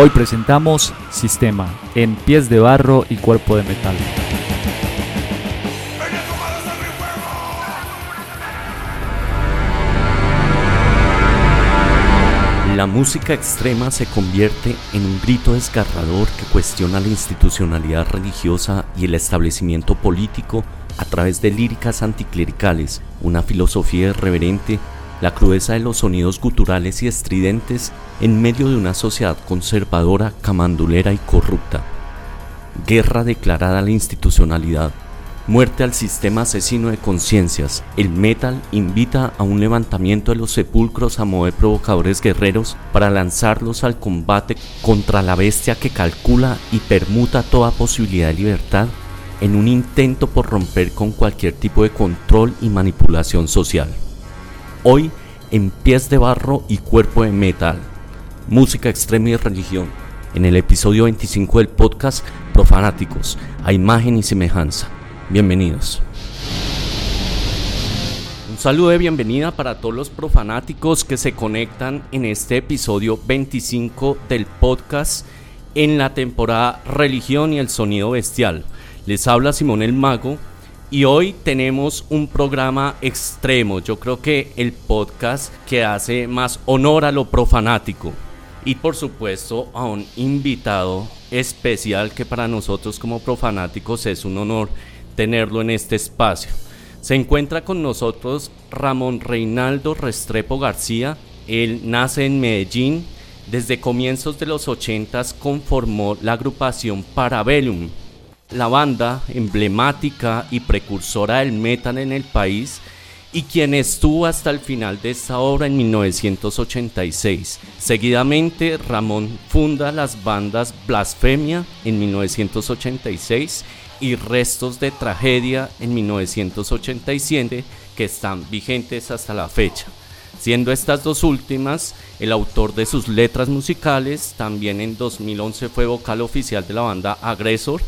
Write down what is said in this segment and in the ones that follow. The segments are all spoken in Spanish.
Hoy presentamos Sistema en pies de barro y cuerpo de metal. La música extrema se convierte en un grito desgarrador que cuestiona la institucionalidad religiosa y el establecimiento político a través de líricas anticlericales, una filosofía irreverente, la crudeza de los sonidos guturales y estridentes en medio de una sociedad conservadora, camandulera y corrupta. Guerra declarada a la institucionalidad, Muerte al sistema asesino de conciencias. El metal invita a un levantamiento de los sepulcros a mover provocadores guerreros para lanzarlos al combate contra la bestia que calcula y permuta toda posibilidad de libertad en un intento por romper con cualquier tipo de control y manipulación social. Hoy, en pies de barro y cuerpo de metal, música extrema y religión, en el episodio 25 del podcast Profanáticos, a imagen y semejanza. Bienvenidos. Un saludo de bienvenida para todos los profanáticos que se conectan en este episodio 25 del podcast en la temporada Religión y el Sonido Bestial. Les habla Simón el Mago y hoy tenemos un programa extremo. Yo creo que el podcast que hace más honor a lo profanático. Y por supuesto a un invitado especial que para nosotros como profanáticos es un honor tenerlo en este espacio. Se encuentra con nosotros Ramón Reinaldo Restrepo García. Él nace en Medellín. Desde comienzos de los 80 conformó la agrupación Parabellum, la banda emblemática y precursora del metal en el país y quien estuvo hasta el final de esta obra en 1986. Seguidamente, Ramón funda las bandas Blasfemia en 1986 y Restos de Tragedia en 1987 que están vigentes hasta la fecha. Siendo estas dos últimas el autor de sus letras musicales, también en 2011 fue vocal oficial de la banda Agresor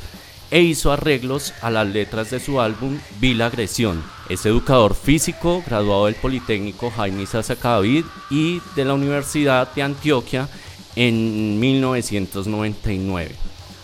e hizo arreglos a las letras de su álbum Vil Agresión. Es educador físico, graduado del Politécnico Jaime Sasa David y de la Universidad de Antioquia en 1999.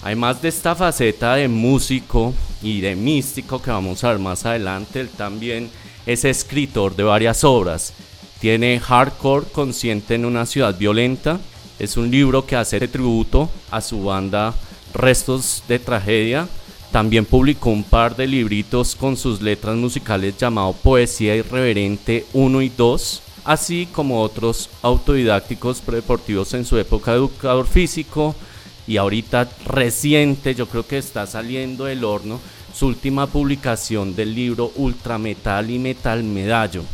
Además de esta faceta de músico y de místico que vamos a ver más adelante, él también es escritor de varias obras. Tiene Hardcore Consciente en una ciudad violenta. Es un libro que hace tributo a su banda Restos de Tragedia. También publicó un par de libritos con sus letras musicales llamado Poesía Irreverente 1 y 2, así como otros autodidácticos predeportivos en su época de educador físico, y ahorita reciente, yo creo que está saliendo del horno, su última publicación del libro Ultrametal y Metal Medallo,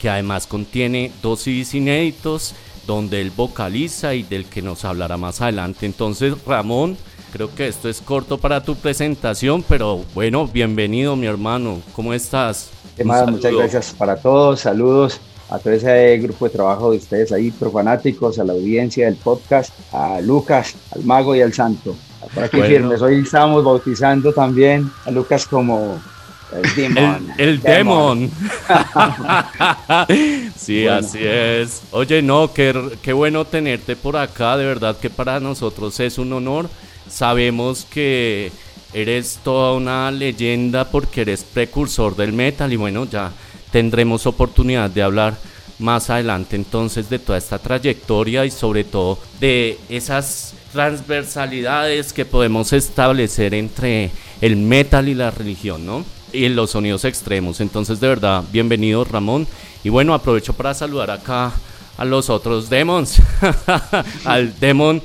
que además contiene dos CDs inéditos donde él vocaliza y del que nos hablará más adelante. Entonces, Ramón, creo que esto es corto para tu presentación, pero bueno, bienvenido mi hermano, ¿cómo estás? muchas gracias para todos, saludos a todo ese grupo de trabajo de ustedes ahí, profanáticos, a la audiencia del podcast, a Lucas, al mago y al santo. Por aquí firmes. Hoy estamos bautizando también a Lucas como el demon. El, demon. sí, así es. Oye, no, qué, qué bueno tenerte por acá. De verdad que para nosotros es un honor. Sabemos que eres toda una leyenda porque eres precursor del metal y bueno, ya tendremos oportunidad de hablar más adelante entonces de toda esta trayectoria y sobre todo de esas transversalidades que podemos establecer entre el metal y la religión, ¿no? Y los sonidos extremos. Entonces, de verdad, bienvenido Ramón. Y bueno, aprovecho para saludar acá a los otros demons. Al demon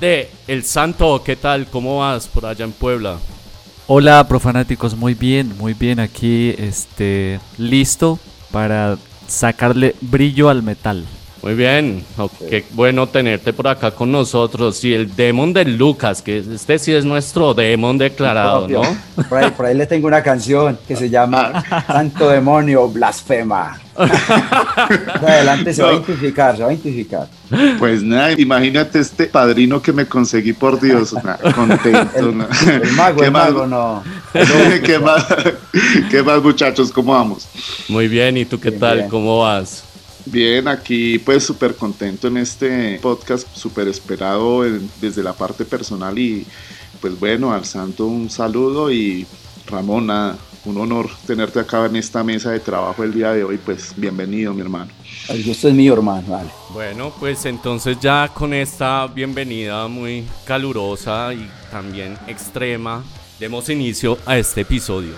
de El Santo, ¿qué tal? ¿Cómo vas por allá en Puebla? Hola profanáticos, muy bien, muy bien aquí, este, listo para sacarle brillo al metal. Muy bien, qué bueno tenerte por acá con nosotros. Y el demon de Lucas, que este sí es nuestro demon declarado, ¿no? Por ahí, por ahí le tengo una canción que se llama Santo Demonio Blasfema. adelante se va a identificar, se va a identificar. Pues nada, imagínate este padrino que me conseguí, por Dios, contento. El, mago, el mago, no. ¿Qué, más, ¿Qué más, muchachos? ¿Cómo vamos? Muy bien, ¿y tú qué tal? ¿Cómo vas? Bien, aquí pues súper contento en este podcast, súper esperado desde la parte personal y pues bueno, al santo un saludo y Ramón, un honor tenerte acá en esta mesa de trabajo el día de hoy, pues bienvenido mi hermano. El gusto es mío hermano, vale. Bueno, pues entonces ya con esta bienvenida muy calurosa y también extrema, demos inicio a este episodio.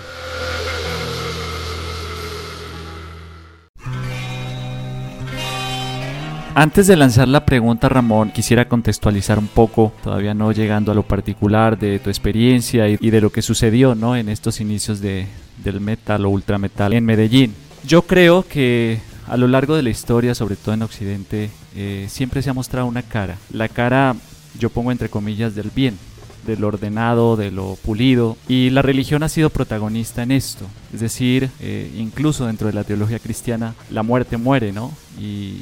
Antes de lanzar la pregunta, Ramón, quisiera contextualizar un poco, todavía no llegando a lo particular de tu experiencia y, de lo que sucedió ¿no? en estos inicios de, del metal o ultrametal en Medellín. Yo creo que a lo largo de la historia, sobre todo en Occidente, eh, siempre se ha mostrado una cara. La cara, yo pongo entre comillas, del bien, del ordenado, de lo pulido. Y la religión ha sido protagonista en esto. Es decir, eh, incluso dentro de la teología cristiana, la muerte muere, ¿no? Y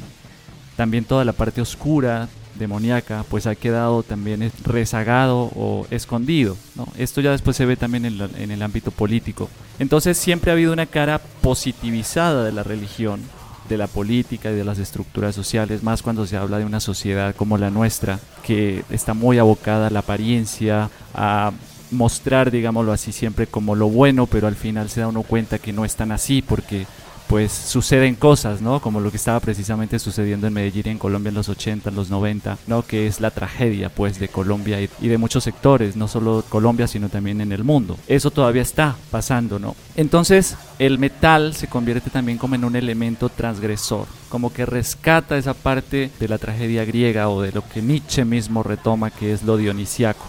también toda la parte oscura, demoníaca, pues ha quedado también rezagado o escondido. Esto ya después se ve también en, en, el ámbito político. Entonces siempre ha habido una cara positivizada de la religión, de la política y de las estructuras sociales, más cuando se habla de una sociedad como la nuestra, que está muy abocada a la apariencia, a mostrar, digámoslo así, siempre como lo bueno, pero al final se da uno cuenta que no es tan así, porque pues suceden cosas, ¿no? Como lo que estaba precisamente sucediendo en Medellín y en Colombia en los 80, en los 90, ¿no? Que es la tragedia, pues, de Colombia y, de muchos sectores, no solo Colombia, sino también en el mundo. Eso todavía está pasando, ¿no? Entonces, el metal se convierte también como en un elemento transgresor, como que rescata esa parte de la tragedia griega o de lo que Nietzsche mismo retoma, que es lo dionisiaco.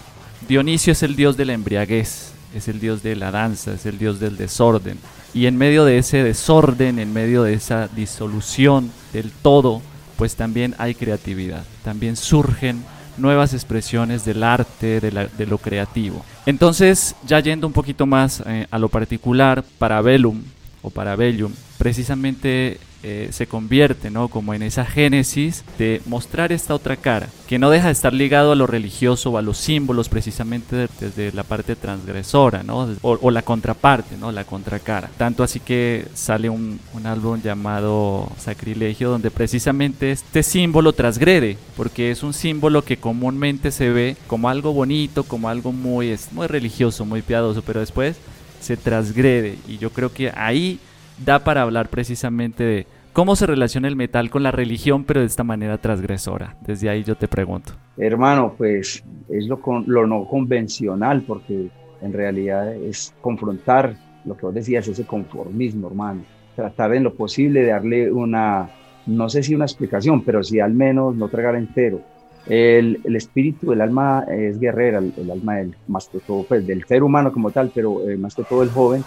Dionisio es el dios de la embriaguez, es el dios de la danza, es el dios del desorden, y en medio de ese desorden, en medio de esa disolución del todo, pues también hay creatividad. También surgen nuevas expresiones del arte, de, lo creativo. Entonces, ya yendo un poquito más eh, a lo particular, para Bellum o para Bellum, precisamente eh, se convierte, ¿no? Como en esa génesis de mostrar esta otra cara, que no deja de estar ligado a lo religioso o a los símbolos precisamente desde la parte transgresora, ¿no? O, la contraparte, ¿no? La contracara. Tanto así que sale un, un álbum llamado Sacrilegio, donde precisamente este símbolo transgrede, porque es un símbolo que comúnmente se ve como algo bonito, como algo muy, muy religioso, muy piadoso, pero después se transgrede. Y yo creo que ahí da para hablar precisamente de cómo se relaciona el metal con la religión, pero de esta manera transgresora. Desde ahí yo te pregunto. Hermano, pues es lo, lo no convencional, porque en realidad es confrontar lo que vos decías, ese conformismo, hermano. Tratar en lo posible de darle una, no sé si una explicación, pero sí al menos no tragar entero. El, el espíritu, el alma es guerrera, el, alma del, más que todo, pues, del ser humano como tal, pero eh, más que todo el joven,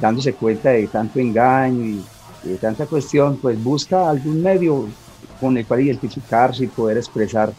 dándose cuenta de tanto engaño y tanta cuestión, pues busca algún medio con el cual identificarse y poder expresar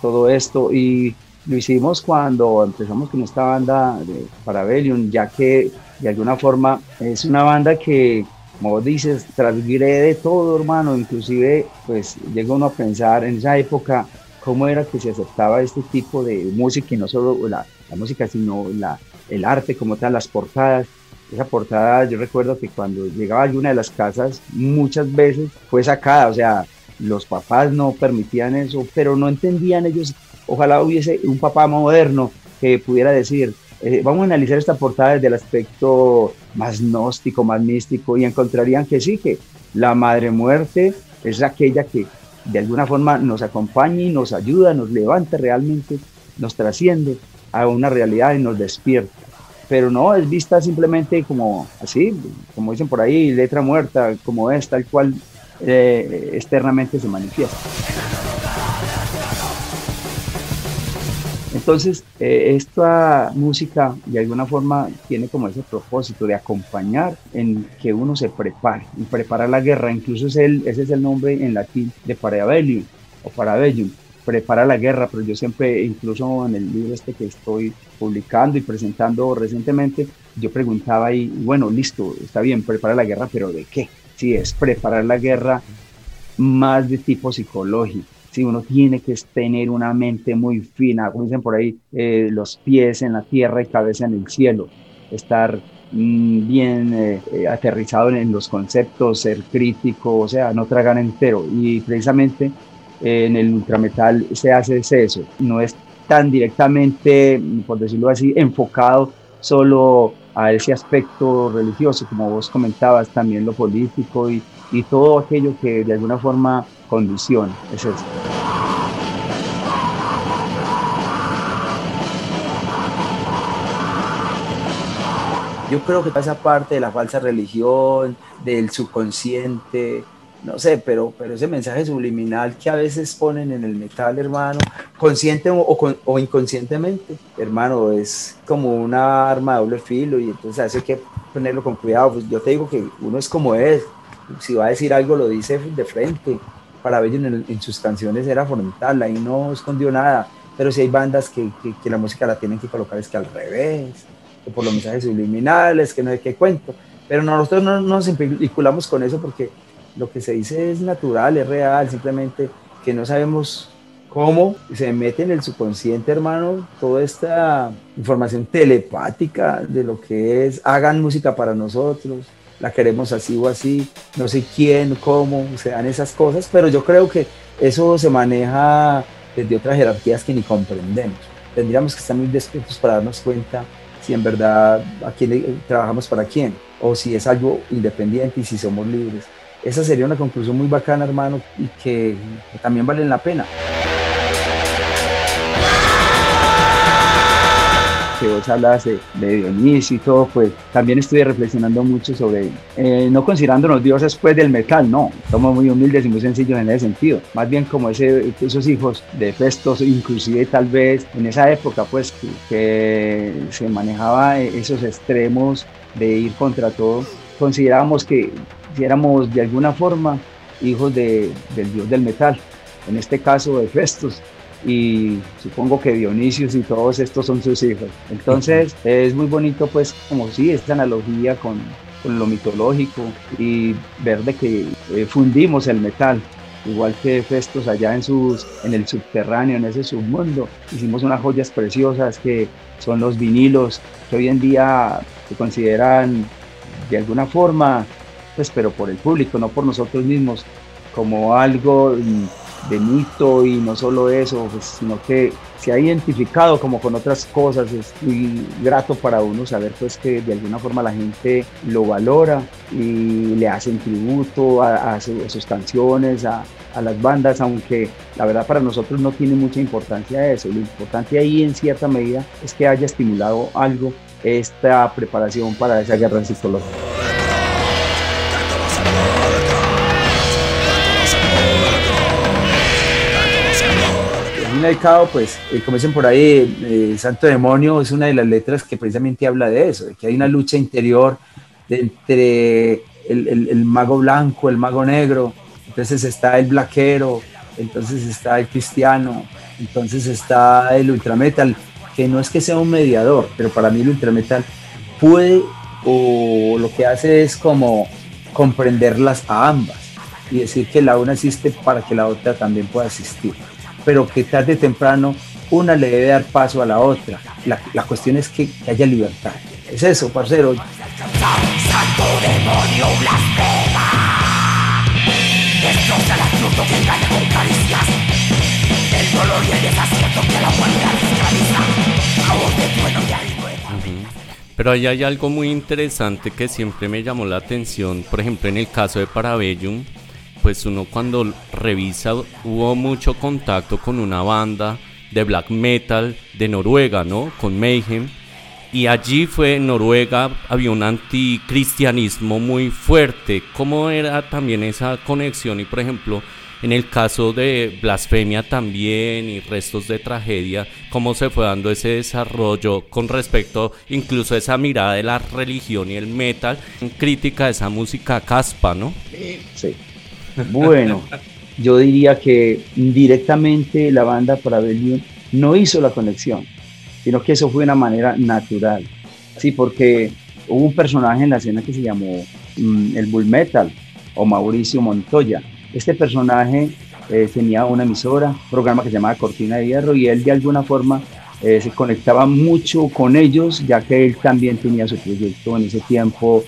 todo esto. Y lo hicimos cuando empezamos con esta banda de Parabellum, ya que de alguna forma es una banda que, como dices, transgrede todo, hermano. Inclusive, pues llega uno a pensar en esa época cómo era que se aceptaba este tipo de música, y no solo la, la música, sino la, el arte como tal, las portadas esa portada, yo recuerdo que cuando llegaba a alguna de las casas, muchas veces fue sacada, o sea, los papás no permitían eso, pero no entendían ellos, ojalá hubiese un papá moderno que pudiera decir, eh, vamos a analizar esta portada desde el aspecto más gnóstico, más místico, y encontrarían que sí, que la madre muerte es aquella que de alguna forma nos acompaña y nos ayuda, nos levanta realmente, nos trasciende a una realidad y nos despierta pero no es vista simplemente como así, como dicen por ahí, letra muerta, como es, tal cual eh, externamente se manifiesta. Entonces, eh, esta música de alguna forma tiene como ese propósito de acompañar en que uno se prepare, y preparar la guerra, incluso es el, ese es el nombre en latín de Parabellum o Parabellum, prepara la guerra, pero yo siempre, incluso en el libro este que estoy publicando y presentando recientemente, yo preguntaba ahí, bueno, listo, está bien, prepara la guerra, pero ¿de qué? Si es preparar la guerra más de tipo psicológico. Si uno tiene que tener una mente muy fina, como dicen por ahí, eh, los pies en la tierra y cabeza en el cielo, estar mm, bien eh, aterrizado en los conceptos, ser crítico, o sea, no tragar entero. Y precisamente en el ultrametal se hace eso, no es tan directamente, por decirlo así, enfocado solo a ese aspecto religioso, como vos comentabas, también lo político y, y todo aquello que de alguna forma condiciona. Es eso. Yo creo que esa parte de la falsa religión, del subconsciente, no sé, pero, pero ese mensaje subliminal que a veces ponen en el metal, hermano, consciente o, inconscientemente, hermano, es como una arma de doble filo y entonces hay que ponerlo con cuidado. Pues yo te digo que uno es como es, si va a decir algo lo dice de frente. Para en, en, sus canciones era frontal, ahí no escondió nada, pero si hay bandas que, que, que la música la tienen que colocar es que al revés por los mensajes subliminales, que no sé qué cuento. Pero nosotros no, nos vinculamos con eso porque lo que se dice es natural, es real, simplemente que no sabemos cómo se mete en el subconsciente, hermano, toda esta información telepática de lo que es, hagan música para nosotros, la queremos así o así, no sé quién, cómo, se dan esas cosas, pero yo creo que eso se maneja desde otras jerarquías que ni comprendemos. Tendríamos que estar muy despiertos para darnos cuenta si en verdad a trabajamos para quién, o si es algo independiente y si somos libres. Esa sería una conclusión muy bacana, hermano, y que, que también vale la pena. que vos hablas de, de, Dionisio y todo, pues también estuve reflexionando mucho sobre, eh, no considerándonos dioses pues del metal, no, somos muy humildes y muy sencillos en ese sentido, más bien como ese, esos hijos de Festos, inclusive tal vez en esa época pues que, que se manejaba esos extremos de ir contra todo, considerábamos que si éramos de alguna forma hijos de, del dios del metal, en este caso de Festos, y supongo que Dionisios y todos estos son sus hijos. Entonces es muy bonito pues como si esta analogía con, con, lo mitológico y ver de que eh, fundimos el metal. Igual que Festos allá en, sus, en el subterráneo, en ese submundo, hicimos unas joyas preciosas que son los vinilos, que hoy en día se consideran de alguna forma, pues pero por el público, no por nosotros mismos, como algo de mito y no solo eso, pues, sino que se ha identificado como con otras cosas. Es muy grato para uno saber pues que de alguna forma la gente lo valora y le hacen tributo a, sus canciones, a, las bandas, aunque la verdad para nosotros no tiene mucha importancia eso. Lo importante ahí en cierta medida es que haya estimulado algo esta preparación para esa guerra psicológica. Dedicado, pues, eh, como dicen por ahí, eh, Santo Demonio es una de las letras que precisamente habla de eso, de que hay una lucha interior entre el, mago blanco, el mago negro, entonces está el blaquero, entonces está el cristiano, entonces está el ultrametal, que no es que sea un mediador, pero para mí el ultrametal puede o lo que hace es como comprenderlas a ambas y decir que la una existe para que la otra también pueda existir pero que tarde o temprano una le debe dar paso a la otra. La, la cuestión es que, que, haya libertad. Es eso, parcero. Pero ahí hay algo muy interesante que siempre me llamó la atención, por ejemplo en el caso de Parabellum, pues uno cuando revisa hubo mucho contacto con una banda de black metal de Noruega, ¿no? Con Mayhem. Y allí fue en Noruega, había un anticristianismo muy fuerte. ¿Cómo era también esa conexión? Y por ejemplo, en el caso de blasfemia también y restos de tragedia, ¿cómo se fue dando ese desarrollo con respecto incluso a esa mirada de la religión y el metal, en crítica a esa música caspa, ¿no? Sí. Bueno, yo diría que directamente la banda Parabellum no hizo la conexión, sino que eso fue de una manera natural. Sí, porque hubo un personaje en la escena que se llamó mm, el Bull Metal o Mauricio Montoya. Este personaje eh, tenía una emisora, programa que se llamaba Cortina de Hierro y él de alguna forma eh, se conectaba mucho con ellos, ya que él también tenía su proyecto en ese tiempo,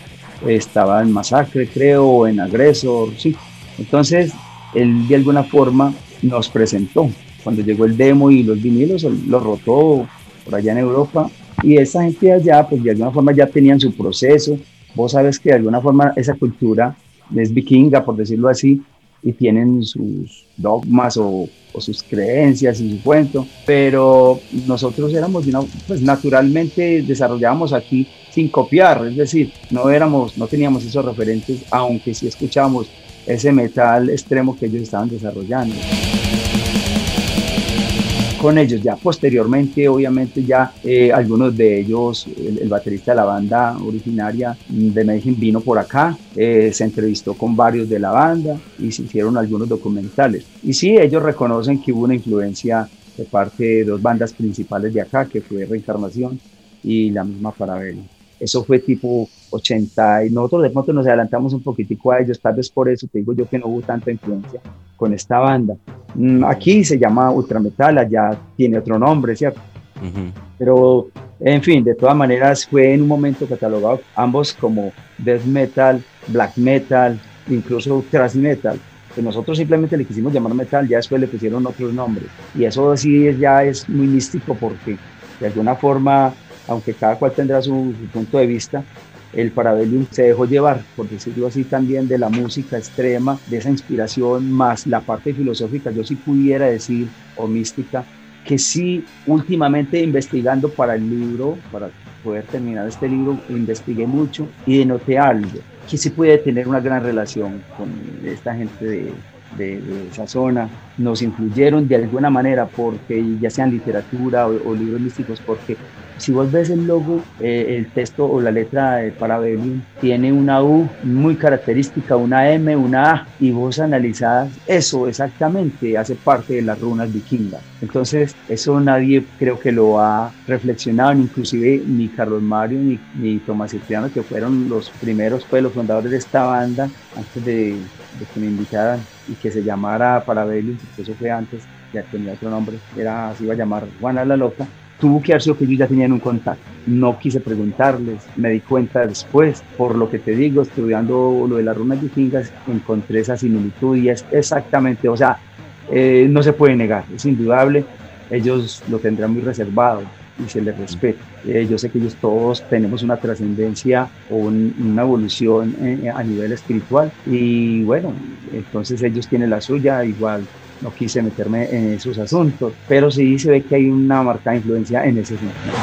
estaba en Masacre, creo, en Agresor, sí. Entonces, él de alguna forma nos presentó. Cuando llegó el demo y los vinilos, él los rotó por allá en Europa. Y esa gente allá, pues de alguna forma ya tenían su proceso. Vos sabes que de alguna forma esa cultura es vikinga, por decirlo así, y tienen sus dogmas o, sus creencias y su cuento, pero nosotros éramos, pues naturalmente desarrollábamos aquí sin copiar, es decir, no éramos, no teníamos esos referentes, aunque sí escuchábamos ese metal extremo que ellos estaban desarrollando con ellos. Ya posteriormente, obviamente, ya eh, algunos de ellos, el, baterista de la banda originaria de Medellín vino por acá, eh, se entrevistó con varios de la banda y se hicieron algunos documentales. Y sí, ellos reconocen que hubo una influencia de parte de dos bandas principales de acá, que fue Reencarnación y la misma Parabellum. Eso fue tipo 80 y nosotros de pronto nos adelantamos un poquitico a ellos, tal vez por eso te digo yo que no hubo tanta influencia con esta banda. Mm, aquí se llama Ultrametal, allá tiene otro nombre, ¿cierto? Pero, en fin, de todas maneras fue en un momento catalogado ambos como death metal, black metal, incluso thrash metal. Que nosotros simplemente le quisimos llamar metal, ya después le pusieron otros nombres. Y eso sí ya es muy místico porque de alguna forma, aunque cada cual tendrá su punto de vista, el Parabellum se dejó llevar, por decirlo así, también de la música extrema, de esa inspiración, más la parte filosófica, yo sí pudiera decir, o mística, que sí, últimamente investigando para el libro, para poder terminar este libro, investigué mucho y denoté algo, que sí puede tener una gran relación con esta gente de, esa zona, nos influyeron de alguna manera, porque ya sean literatura o, o libros místicos, porque si vos ves el logo, eh, el texto o la letra de Parabellum tiene una U muy característica, una M, una A, y vos analizás eso exactamente, hace parte de las runas vikingas. Entonces, eso nadie creo que lo ha reflexionado, inclusive ni Carlos Mario ni, ni Tomás Cipriano, que fueron los primeros, pues los fundadores de esta banda, antes de, que me invitaran y que se llamara Parabellum, porque eso fue antes, ya tenía otro nombre, era, se iba a llamar Juana la Loca, tuvo que haber sido que ellos ya tenían un contacto. No quise preguntarles, me di cuenta después, por lo que te digo, estudiando lo de las runas vikingas, encontré esa similitud y es exactamente, o sea, eh, no se puede negar, es indudable, ellos lo tendrán muy reservado y se les respeta. Eh, yo sé que ellos todos tenemos una trascendencia o una evolución eh, a nivel espiritual y bueno, entonces ellos tienen la suya, igual no quise meterme en esos asuntos, pero sí se ve que hay una marcada influencia en ese sentido.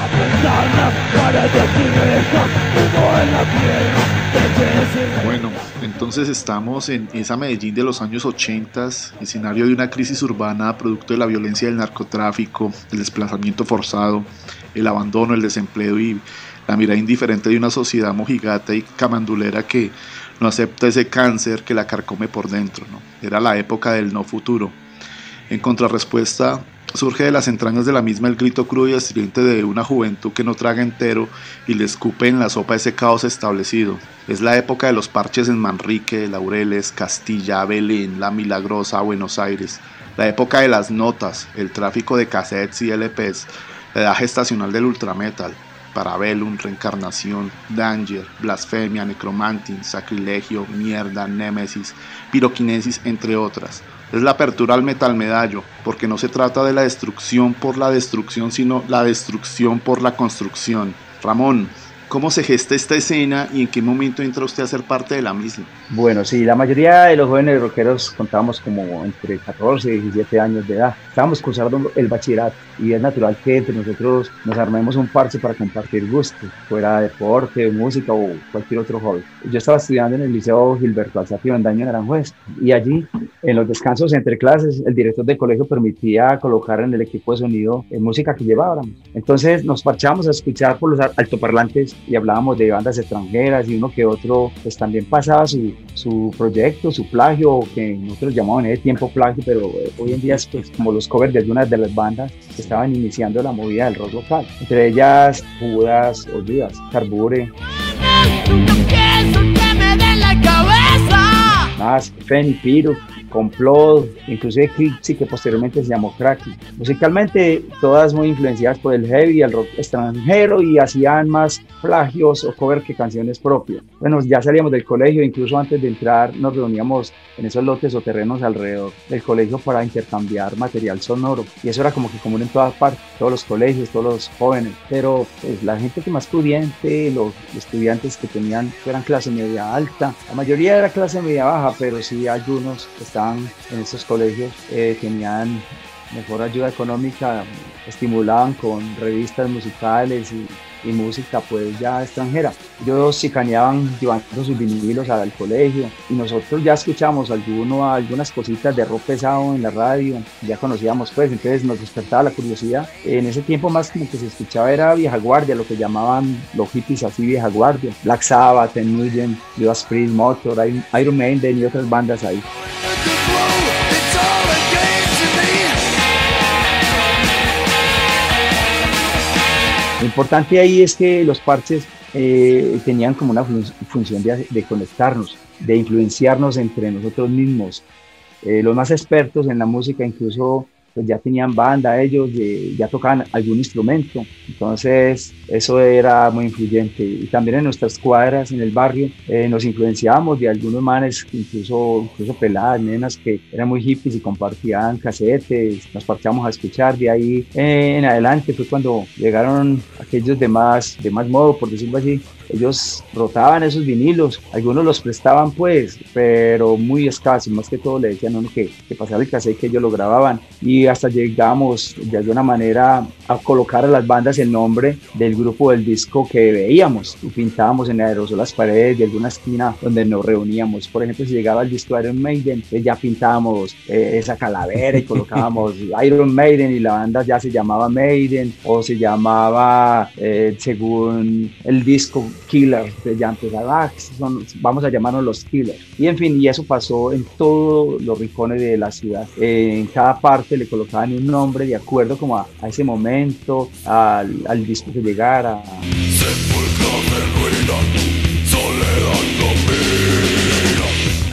Bueno, entonces estamos en esa Medellín de los años 80, escenario de una crisis urbana producto de la violencia del narcotráfico, el desplazamiento forzado, el abandono, el desempleo y la mirada indiferente de una sociedad mojigata y camandulera que no acepta ese cáncer que la carcome por dentro. ¿no? Era la época del no futuro. En contrarrespuesta, surge de las entrañas de la misma el grito crudo y estridente de una juventud que no traga entero y le escupe en la sopa ese caos establecido. Es la época de los parches en Manrique, Laureles, Castilla, Belén, La Milagrosa, Buenos Aires. La época de las notas, el tráfico de cassettes y LPs, la edad gestacional del ultrametal, Parabellum, Reencarnación, Danger, Blasfemia, Necromanting, Sacrilegio, Mierda, Némesis, Piroquinesis, entre otras es la apertura al metal medallo, porque no se trata de la destrucción por la destrucción, sino la destrucción por la construcción. Ramón, ¿Cómo se gesta esta escena y en qué momento entra usted a ser parte de la misma? Bueno, sí, la mayoría de los jóvenes rockeros contábamos como entre 14 y 17 años de edad. Estábamos cursando el bachillerato y es natural que entre nosotros nos armemos un parche para compartir gustos, fuera deporte, música o cualquier otro hobby. Yo estaba estudiando en el Liceo Gilberto Alzati Bandaño en Aranjuez y allí, en los descansos entre clases, el director del colegio permitía colocar en el equipo de sonido eh, música que llevábamos. Entonces nos parchábamos a escuchar por los altoparlantes y hablábamos de bandas extranjeras y uno que otro pues también pasaba su, su proyecto, su plagio, que nosotros llamaban en ese tiempo plagio, pero eh, hoy en día es pues, como los covers de algunas de las bandas que estaban iniciando la movida del rock local. Entre ellas Judas, Olvidas, Carbure. Más, Feni, Piro, Complot, inclusive Clipsy, que posteriormente se llamó Cracky. Musicalmente, todas muy influenciadas por el heavy, el rock extranjero y hacían más plagios o cover que canciones propias. Bueno, ya salíamos del colegio, incluso antes de entrar nos reuníamos en esos lotes o terrenos alrededor del colegio para intercambiar material sonoro. Y eso era como que común en todas partes, todos los colegios, todos los jóvenes. Pero pues, la gente que más pudiente, los estudiantes que tenían, que eran clase media alta, la mayoría era clase media baja, pero sí algunos que en esos colegios eh, tenían mejor ayuda económica, estimulaban con revistas musicales y y música pues ya extranjera. Ellos sicaneaban llevando sus vinilos al colegio y nosotros ya escuchamos alguno, algunas cositas de rock pesado en la radio, ya conocíamos pues, entonces nos despertaba la curiosidad. En ese tiempo más como que se escuchaba era vieja guardia, lo que llamaban los hippies así vieja guardia, Black Sabbath, Nugent, Judas Priest, Motor, Iron Maiden y otras bandas ahí. Importante ahí es que los parches eh, tenían como una función de, conectarnos, de influenciarnos entre nosotros mismos. Eh, los más expertos en la música incluso pues ya tenían banda ellos, ya tocaban algún instrumento, entonces eso era muy influyente. Y también en nuestras cuadras, en el barrio, eh, nos influenciábamos de algunos manes, incluso, incluso peladas, nenas que eran muy hippies y compartían casetes, nos partíamos a escuchar, de ahí en adelante fue cuando llegaron aquellos de más, de más modo, por decirlo así, ellos rotaban esos vinilos, algunos los prestaban pues, pero muy escasos, más que todo le decían a uno que, que pasara el cassette que ellos lo grababan y hasta llegamos de alguna manera a colocar a las bandas el nombre del grupo del disco que veíamos y pintábamos en aerosol las paredes de alguna esquina donde nos reuníamos. Por ejemplo, si llegaba el disco Iron Maiden, pues ya pintábamos eh, esa calavera y colocábamos Iron Maiden y la banda ya se llamaba Maiden o se llamaba eh, según el disco Killers, ya empezaba, vamos a llamarnos los Killers. Y en fin, y eso pasó en todos los rincones de la ciudad. en cada parte le colocaban un nombre de acuerdo como a, ese momento, al, al disco que llegara.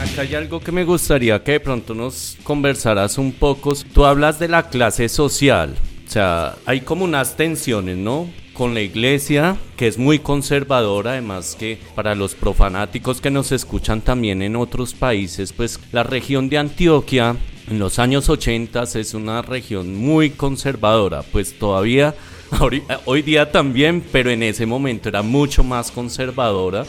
Acá hay algo que me gustaría que de pronto nos conversaras un poco. Tú hablas de la clase social. O sea, hay como unas tensiones, ¿no? Con la iglesia, que es muy conservadora, además que para los profanáticos que nos escuchan también en otros países, pues la región de Antioquia en los años 80 es una región muy conservadora, pues todavía hoy día también, pero en ese momento era mucho más conservadora.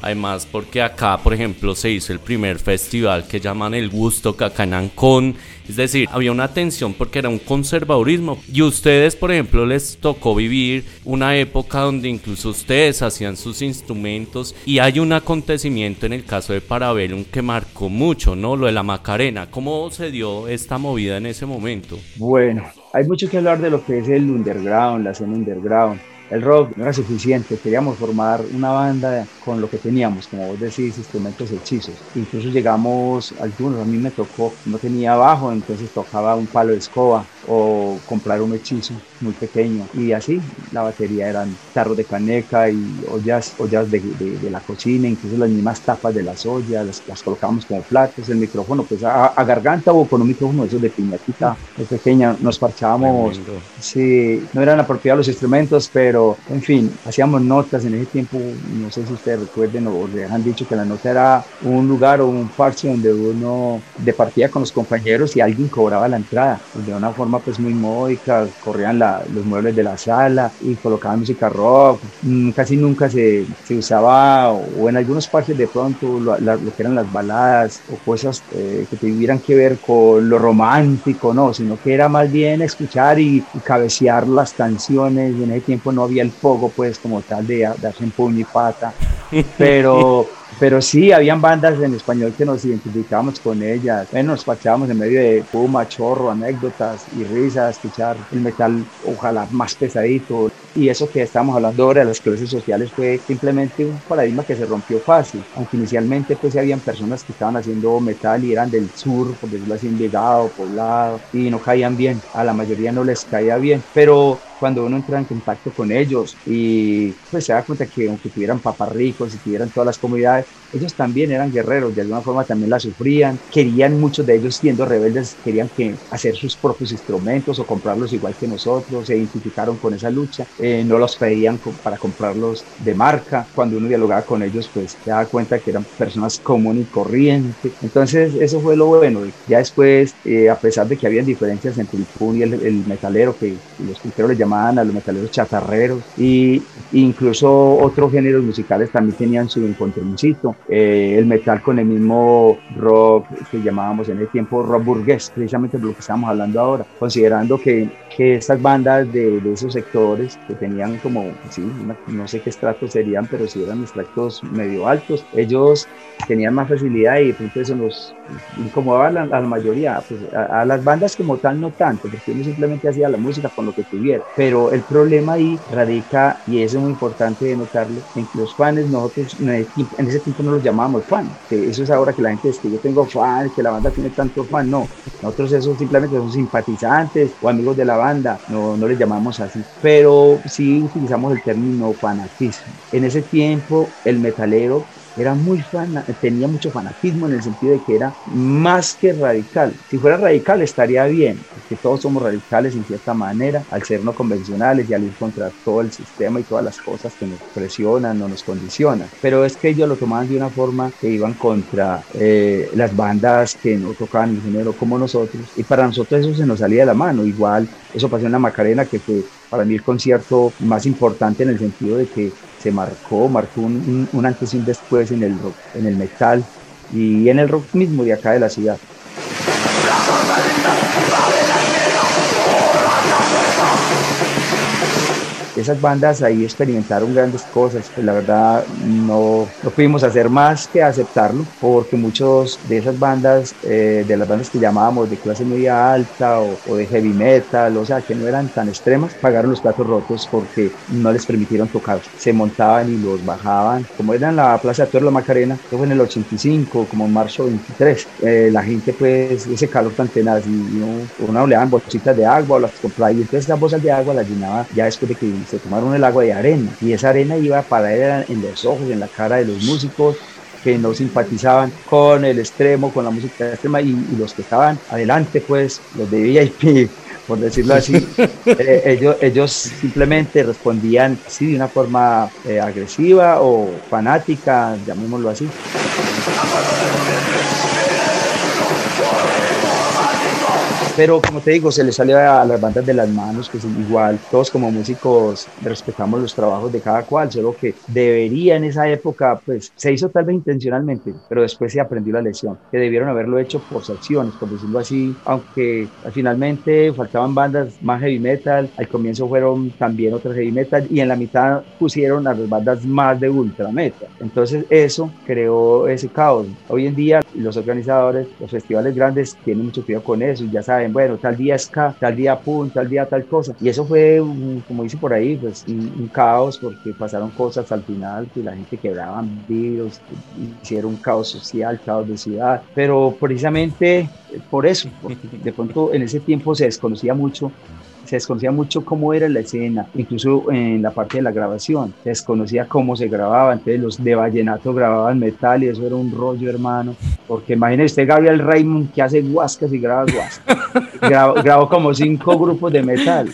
Además, porque acá, por ejemplo, se hizo el primer festival que llaman el Gusto acá en Ancón es decir, había una tensión porque era un conservadurismo. Y ustedes, por ejemplo, les tocó vivir una época donde incluso ustedes hacían sus instrumentos y hay un acontecimiento en el caso de Parabellum que marcó mucho, ¿no? Lo de la Macarena. ¿Cómo se dio esta movida en ese momento? Bueno, hay mucho que hablar de lo que es el underground, la escena underground el rock no era suficiente, queríamos formar una banda con lo que teníamos, como vos decís, instrumentos hechizos. Incluso llegamos, algunos, a mí me tocó, no tenía bajo, entonces tocaba un palo de escoba o comprar un hechizo muy pequeño. Y así, la batería eran tarros de caneca y ollas, ollas de, de, la cocina, incluso las mismas tapas de las ollas, las, las colocamos como platos, el micrófono, pues a, garganta o con un micrófono esos de piñatita, muy pequeña, nos parchábamos. Sí, no eran apropiados los instrumentos, pero en fin, hacíamos notas en ese tiempo, no sé si ustedes recuerden o les han dicho que la nota era un lugar o un parche donde uno departía con los compañeros y alguien cobraba la entrada, pues, de una forma pues muy módica, corrían los muebles de la sala y colocaban música rock, mm, casi nunca se, se usaba, o en algunos parches de pronto lo, que eran las baladas o cosas eh, que tuvieran que ver con lo romántico, no, sino que era más bien escuchar y, y cabecear las canciones, en ese tiempo no había el pogo, pues, como tal, de darse en puño y pata, pero pero sí, habían bandas en español que nos identificábamos con ellas. Bueno, nos pachábamos en medio de puma, chorro, anécdotas y risas, escuchar el metal ojalá más pesadito. Y eso que estamos hablando ahora de las clases sociales fue simplemente un paradigma que se rompió fácil. Aunque inicialmente pues habían personas que estaban haciendo metal y eran del sur, por decirlo así, llegado, poblado, y no caían bien. A la mayoría no les caía bien. Pero cuando uno entra en contacto con ellos y pues se da cuenta que aunque tuvieran paparricos y tuvieran todas las comodidades, ellos también eran guerreros, de alguna forma también la sufrían, querían, muchos de ellos siendo rebeldes, querían que hacer sus propios instrumentos o comprarlos igual que nosotros, se identificaron con esa lucha, eh, no los pedían para comprarlos de marca, cuando uno dialogaba con ellos pues se daba cuenta que eran personas comunes y corrientes, entonces eso fue lo bueno, ya después, eh, a pesar de que habían diferencias entre el punk y el, metalero, que los punkeros le llamaban a los metaleros chatarreros, y incluso otros géneros musicales también tenían su encontroncito, eh, el metal con el mismo rock que llamábamos en el tiempo rock burgués, precisamente lo que estamos hablando ahora, considerando que, que estas bandas de, de, esos sectores que tenían como, sí, no sé qué estratos serían, pero si eran estratos medio altos, ellos tenían más facilidad y de eso nos incomodaba a la, a la mayoría, pues a, las bandas como tal no tanto, porque uno simplemente hacía la música con lo que tuviera, pero el problema ahí radica, y eso es muy importante de notarlo, en que los fans, nosotros en ese tiempo no los llamábamos fan, que eso es ahora que la gente dice que yo tengo fan, que la banda tiene tanto fan, no, nosotros eso simplemente son simpatizantes o amigos de la banda, no, no les llamamos así, pero sí utilizamos el término fanatismo. En ese tiempo el metalero era muy fan, tenía mucho fanatismo en el sentido de que era más que radical. Si fuera radical estaría bien, porque todos somos radicales en cierta manera, al ser no convencionales y al ir contra todo el sistema y todas las cosas que nos presionan o nos condicionan. Pero es que ellos lo tomaban de una forma que iban contra eh, las bandas que no tocaban el género como nosotros, y para nosotros eso se nos salía de la mano. Igual, eso pasó en la Macarena, que fue para mí el concierto más importante en el sentido de que se marcó, marcó un, un, antes y un después en el rock, en el metal y en el rock mismo de acá de la ciudad. Esas bandas ahí experimentaron grandes cosas. Pues la verdad no, no pudimos hacer más que aceptarlo porque muchos de esas bandas, eh, de las bandas que llamábamos de clase media alta o, de heavy metal, o sea, que no eran tan extremas, pagaron los platos rotos porque no les permitieron tocar. Se montaban y los bajaban. Como era en la Plaza de Toro la Macarena, que fue en el 85, como en marzo 23, eh, la gente pues ese calor tan tenaz y uno, uno le daban bolsitas de agua o las compraba y entonces esas bolsas de agua las llenaba ya después de que se tomaron el agua de arena y esa arena iba para él en los ojos, en la cara de los músicos que no simpatizaban con el extremo, con la música extrema y, los que estaban adelante, pues los de VIP, por decirlo así, eh, ellos, ellos simplemente respondían así de una forma eh, agresiva o fanática, llamémoslo así. Pero como te digo, se le sale a las bandas de las manos, que es igual, todos como músicos respetamos los trabajos de cada cual, solo que debería en esa época, pues se hizo tal vez intencionalmente, pero después se aprendió la lección, que debieron haberlo hecho por secciones, por decirlo así, aunque finalmente faltaban bandas más heavy metal, al comienzo fueron también otras heavy metal y en la mitad pusieron a las bandas más de ultra metal. Entonces eso creó ese caos. Hoy en día los organizadores, los festivales grandes tienen mucho cuidado con eso ya saben bueno, tal día es tal día pum, tal día tal cosa. Y eso fue, como dice por ahí, pues un, caos porque pasaron cosas al final, que la gente quebraba vidrios, hicieron caos social, caos de ciudad. Pero precisamente por eso, de pronto en ese tiempo se desconocía mucho se desconocía mucho cómo era la escena, incluso en la parte de la grabación, se desconocía cómo se grababa, entonces los de Vallenato grababan metal y eso era un rollo, hermano, porque imagínese usted Gabriel Raymond que hace guascas y graba guascas, grabó, como cinco grupos de metal,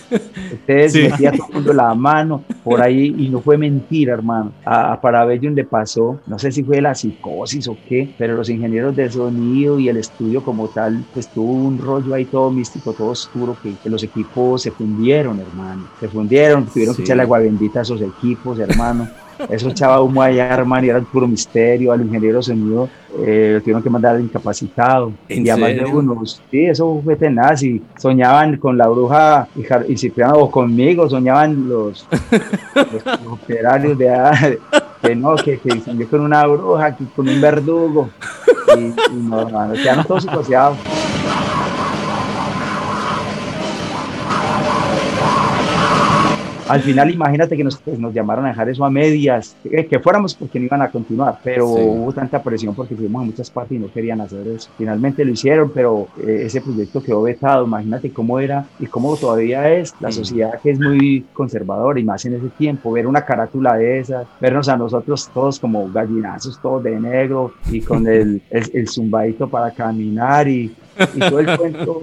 ustedes metía todo el mundo la mano por ahí y no fue mentira, hermano, a, a Parabellum le pasó, no sé si fue la psicosis o qué, pero los ingenieros de sonido y el estudio como tal, pues tuvo un rollo ahí todo místico, todo oscuro, que, que los equipos se fundieron, hermano. Se fundieron, tuvieron que echarle agua bendita a esos equipos, hermano. Eso echaba humo allá, hermano, y era puro misterio. Al ingeniero sonido eh, lo tuvieron que mandar al incapacitado. y además de unos, sí, eso fue tenaz. Y soñaban con la bruja y, Cipriano o conmigo, soñaban los, los, operarios de que no, que, que yo con una bruja, que con un verdugo. Y, y no, hermano, quedaron todos psicoseados. Al final imagínate que nos, pues, nos llamaron a dejar eso a medias, que, fuéramos porque no iban a continuar, pero hubo tanta presión porque fuimos a muchas partes y no querían hacer eso. Finalmente lo hicieron, pero eh, ese proyecto quedó vetado, imagínate cómo era y cómo todavía es la sociedad que es muy conservadora y más en ese tiempo, ver una carátula de esas, vernos a nosotros todos como gallinazos, todos de negro y con el, el, el zumbadito para caminar y, y todo el cuento.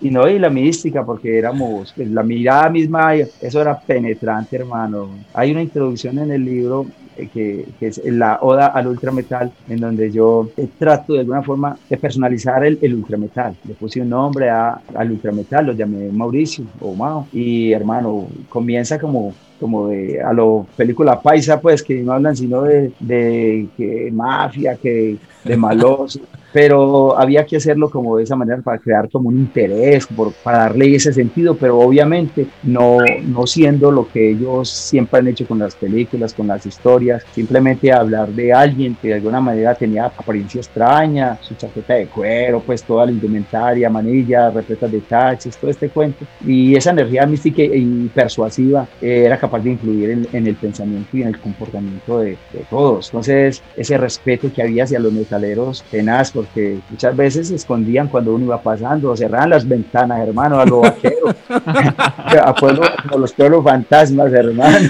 Y no, y la mística, porque éramos, pues, la mirada misma, eso era penetrante, hermano. Hay una introducción en el libro eh, que, que, es la Oda al Ultrametal, en donde yo eh, trato de alguna forma de personalizar el, el Ultrametal. Le puse un nombre a, al Ultrametal, lo llamé Mauricio o Mao. Y hermano, comienza como como de a lo película paisa, pues que no hablan sino de, de que mafia, que de malos, pero había que hacerlo como de esa manera para crear como un interés, por, para darle ese sentido, pero obviamente no, no siendo lo que ellos siempre han hecho con las películas, con las historias, simplemente hablar de alguien que de alguna manera tenía apariencia extraña, su chaqueta de cuero, pues toda la indumentaria, manilla, repletas de taches, todo este cuento, y esa energía mística y persuasiva eh, era capaz de influir en, en, el pensamiento y en el comportamiento de, de, todos. Entonces, ese respeto que había hacia los metaleros tenaz, porque muchas veces se escondían cuando uno iba pasando, o cerraban las ventanas, hermano, a los vaqueros, a, pueblo, a, los pueblos fantasmas, hermano.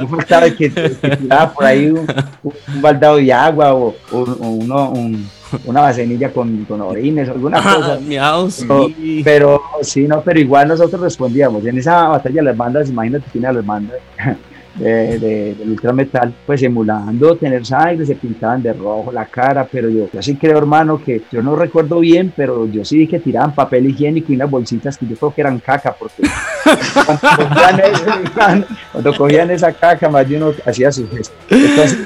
no faltaba que, que, tiraba por ahí un, un, baldado de agua o, o, o uno, un, una vasenilla con, con orines, alguna cosa. Miau, pero, sí. pero sí, no, pero igual nosotros respondíamos. En esa batalla de las bandas, imagínate una de las bandas de, de, del ultrametal, pues emulando tener sangre, se pintaban de rojo la cara, pero yo, yo sí creo, hermano, que yo no recuerdo bien, pero yo sí vi que tiraban papel higiénico y unas bolsitas que yo creo que eran caca, porque cuando cogían, ese, cuando cogían esa caca, más de uno hacía su gesto. Entonces,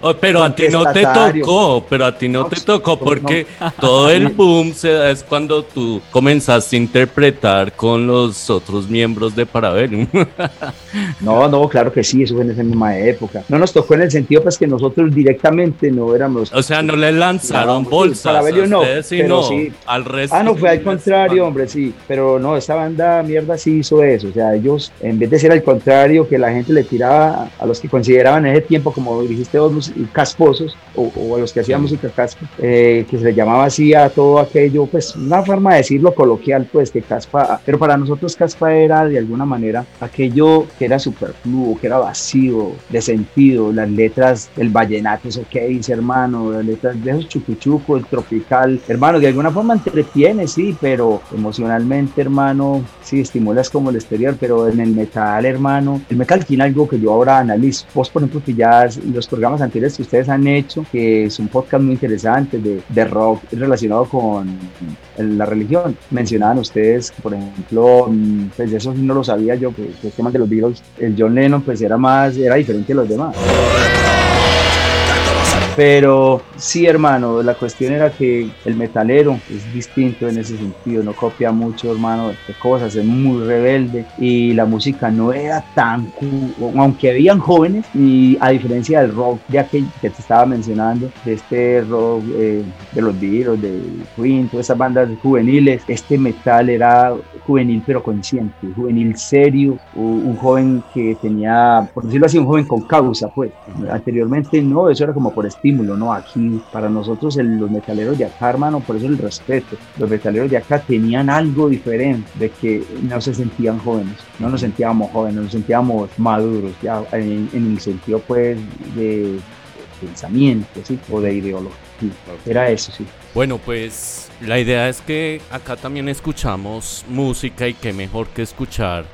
oh, pero a ti no te tocó, pero a ti no, no te tocó porque no. todo el boom se da es cuando tú comenzaste a interpretar con los otros miembros de Parabellum. No, no, claro que sí, eso fue en esa misma época. No nos tocó en el sentido pues que nosotros directamente no éramos... O sea, no le lanzaron no, bolsas. Parabellum no, sí, pero no, sí. al resto. Ah, no, fue al contrario, hombre, sí. Pero no, esta banda mierda sí hizo eso. O sea, ellos, en vez de ser al contrario, que la gente le tiraba a los que consideraban en ese tiempo, como dijiste vos, casposos, o, o a los que hacían música caspa, eh, que se le llamaba así a todo aquello, pues una forma de decirlo coloquial, pues que caspa, pero para nosotros caspa era de alguna manera aquello que era superfluo, que era vacío, de sentido, las letras del vallenato, eso que dice hermano, las letras de esos chucuchuco, el tropical, hermano, de alguna forma entretiene, sí, pero emocionalmente, hermano, sí, estimulas como el exterior, pero en el metal, hermano, el metal tiene algo que yo ahora analizo. Vos, por ejemplo, que ya los programas anteriores que ustedes han hecho, que es un podcast muy interesante de, de rock relacionado con la religión. Mencionaban ustedes, por ejemplo, pues eso no lo sabía yo, que, que el tema de los Beatles, el John Lennon pues era más, era diferente de los demás. Pero sí, hermano, la cuestión era que el metalero es distinto en ese sentido, no copia mucho, hermano, de cosas, es muy rebelde y la música no era tan, aunque habían jóvenes y a diferencia del rock de aquel que te estaba mencionando, de este rock eh, de los Beatles, de Queen, todas esas bandas juveniles, este metal era juvenil pero consciente, juvenil serio, un joven que tenía, por decirlo así, un joven con causa, pues. Anteriormente no, eso era como por estímulo, ¿no? Aquí, para nosotros, el, los metaleros de acá, hermano, por eso el respeto. Los metaleros de acá tenían algo diferente, de que no se sentían jóvenes, no nos sentíamos jóvenes, nos sentíamos maduros, ya en, en el sentido, pues, de, de pensamiento, ¿sí? O de ideología. Era eso, sí. Bueno, pues la idea es que acá también escuchamos música y qué mejor que escuchar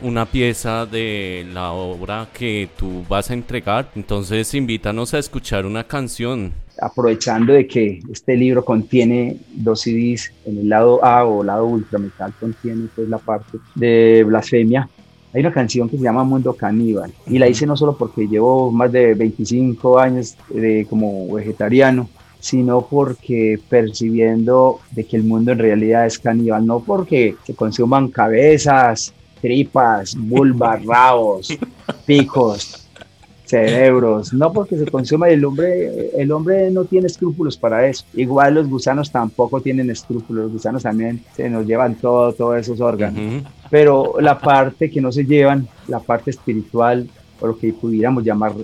una pieza de la obra que tú vas a entregar. Entonces invítanos a escuchar una canción. Aprovechando de que este libro contiene dos CDs, en el lado A o lado ultrametal contiene pues la parte de blasfemia. Hay una canción que se llama Mundo Caníbal y la hice no solo porque llevo más de 25 años de, como vegetariano, sino porque percibiendo de que el mundo en realidad es caníbal, no porque se consuman cabezas, tripas, vulvas, rabos, picos, cerebros, no porque se consuma el hombre, el hombre no tiene escrúpulos para eso. Igual los gusanos tampoco tienen escrúpulos, los gusanos también se nos llevan todo, todos esos órganos. Pero la parte que no se llevan, la parte espiritual, o lo que pudiéramos llamar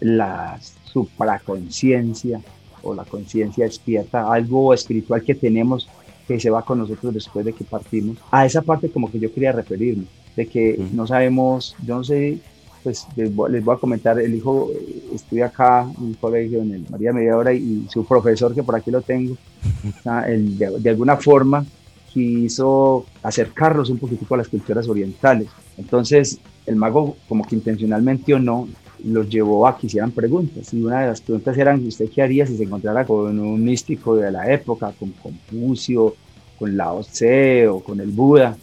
la supraconciencia o la conciencia despierta, algo espiritual que tenemos que se va con nosotros después de que partimos. A esa parte como que yo quería referirme, de que no sabemos, yo no sé pues les voy, a comentar, el hijo estudia acá en un colegio en el María Mediadora y su profesor, que por aquí lo tengo, de, alguna forma quiso acercarlos un poquitico a las culturas orientales. Entonces, el mago, como que intencionalmente o no, los llevó a que hicieran preguntas. Y una de las preguntas eran, ¿usted qué haría si se encontrara con un místico de la época, con Confucio, con Lao Tse o con el Buda?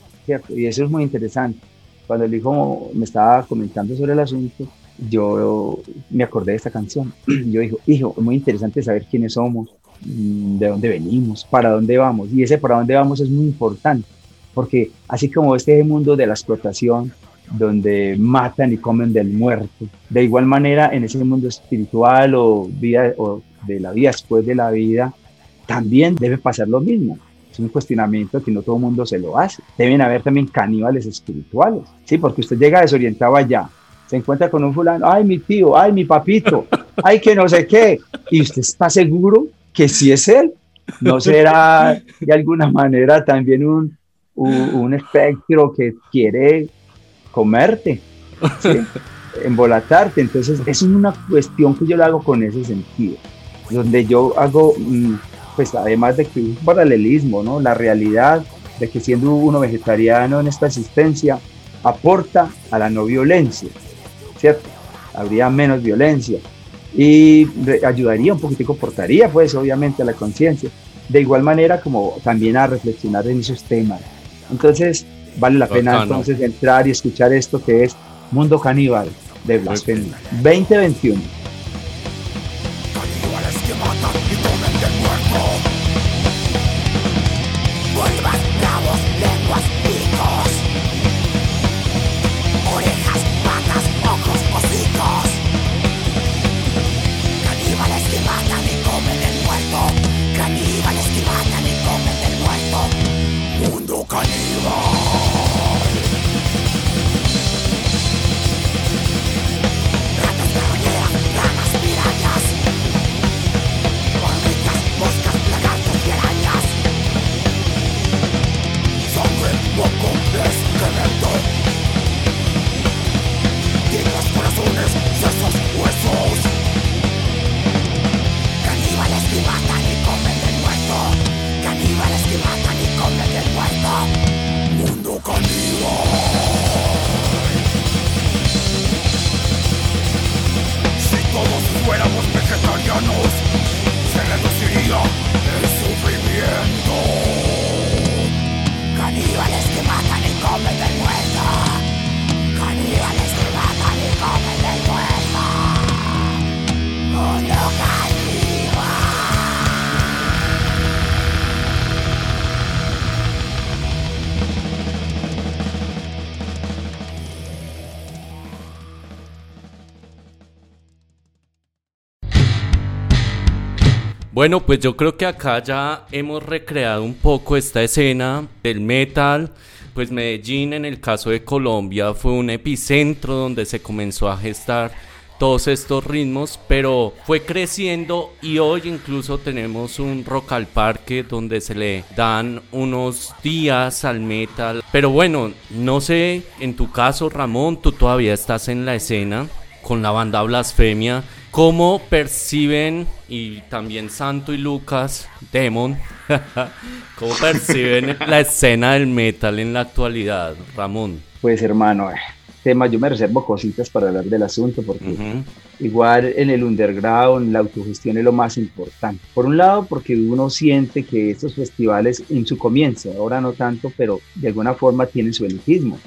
Y eso es muy interesante cuando el hijo me estaba comentando sobre el asunto, yo me acordé de esta canción. Yo dijo, hijo, es muy interesante saber quiénes somos, mm, de dónde venimos, para dónde vamos. Y ese para dónde vamos es muy importante, porque así como este mundo de la explotación, donde matan y comen del muerto, de igual manera en ese mundo espiritual o, vida, o de la vida después de la vida, también debe pasar lo mismo un cuestionamiento que no todo el mundo se lo hace. Deben haber también caníbales espirituales, ¿sí? Porque usted llega desorientado allá, se encuentra con un fulano, ay, mi tío, ay, mi papito, ay, que no sé qué, y usted está seguro que sí es él. No será de alguna manera también un, un, espectro que quiere comerte, ¿sí? embolatarte. Entonces, es una cuestión que yo lo hago con ese sentido, donde yo hago mm, pues además de que un paralelismo, ¿no? La realidad de que siendo uno vegetariano en esta existencia aporta a la no violencia, ¿cierto? Habría menos violencia y ayudaría un poquitico, aportaría pues obviamente a la conciencia, de igual manera como también a reflexionar en esos temas. Entonces, vale la pena entonces entrar y escuchar esto que es Mundo Caníbal de Blasfemia 2021. Bueno, pues yo creo que acá ya hemos recreado un poco esta escena del metal. Pues Medellín, en el caso de Colombia, fue un epicentro donde se comenzó a gestar todos estos ritmos, pero fue creciendo y hoy incluso tenemos un rock al parque donde se le dan unos días al metal. Pero bueno, no sé, en tu caso Ramón, tú todavía estás en la escena con la banda Blasfemia. ¿Cómo perciben, y también Santo y Lucas, Demon, cómo perciben la escena del metal en la actualidad, Ramón? Pues hermano, tema, yo me reservo cositas para hablar del asunto porque igual en el underground la autogestión es lo más importante. Por un lado, porque uno siente que estos festivales en su comienzo, ahora no tanto, pero de alguna forma tienen su elitismo,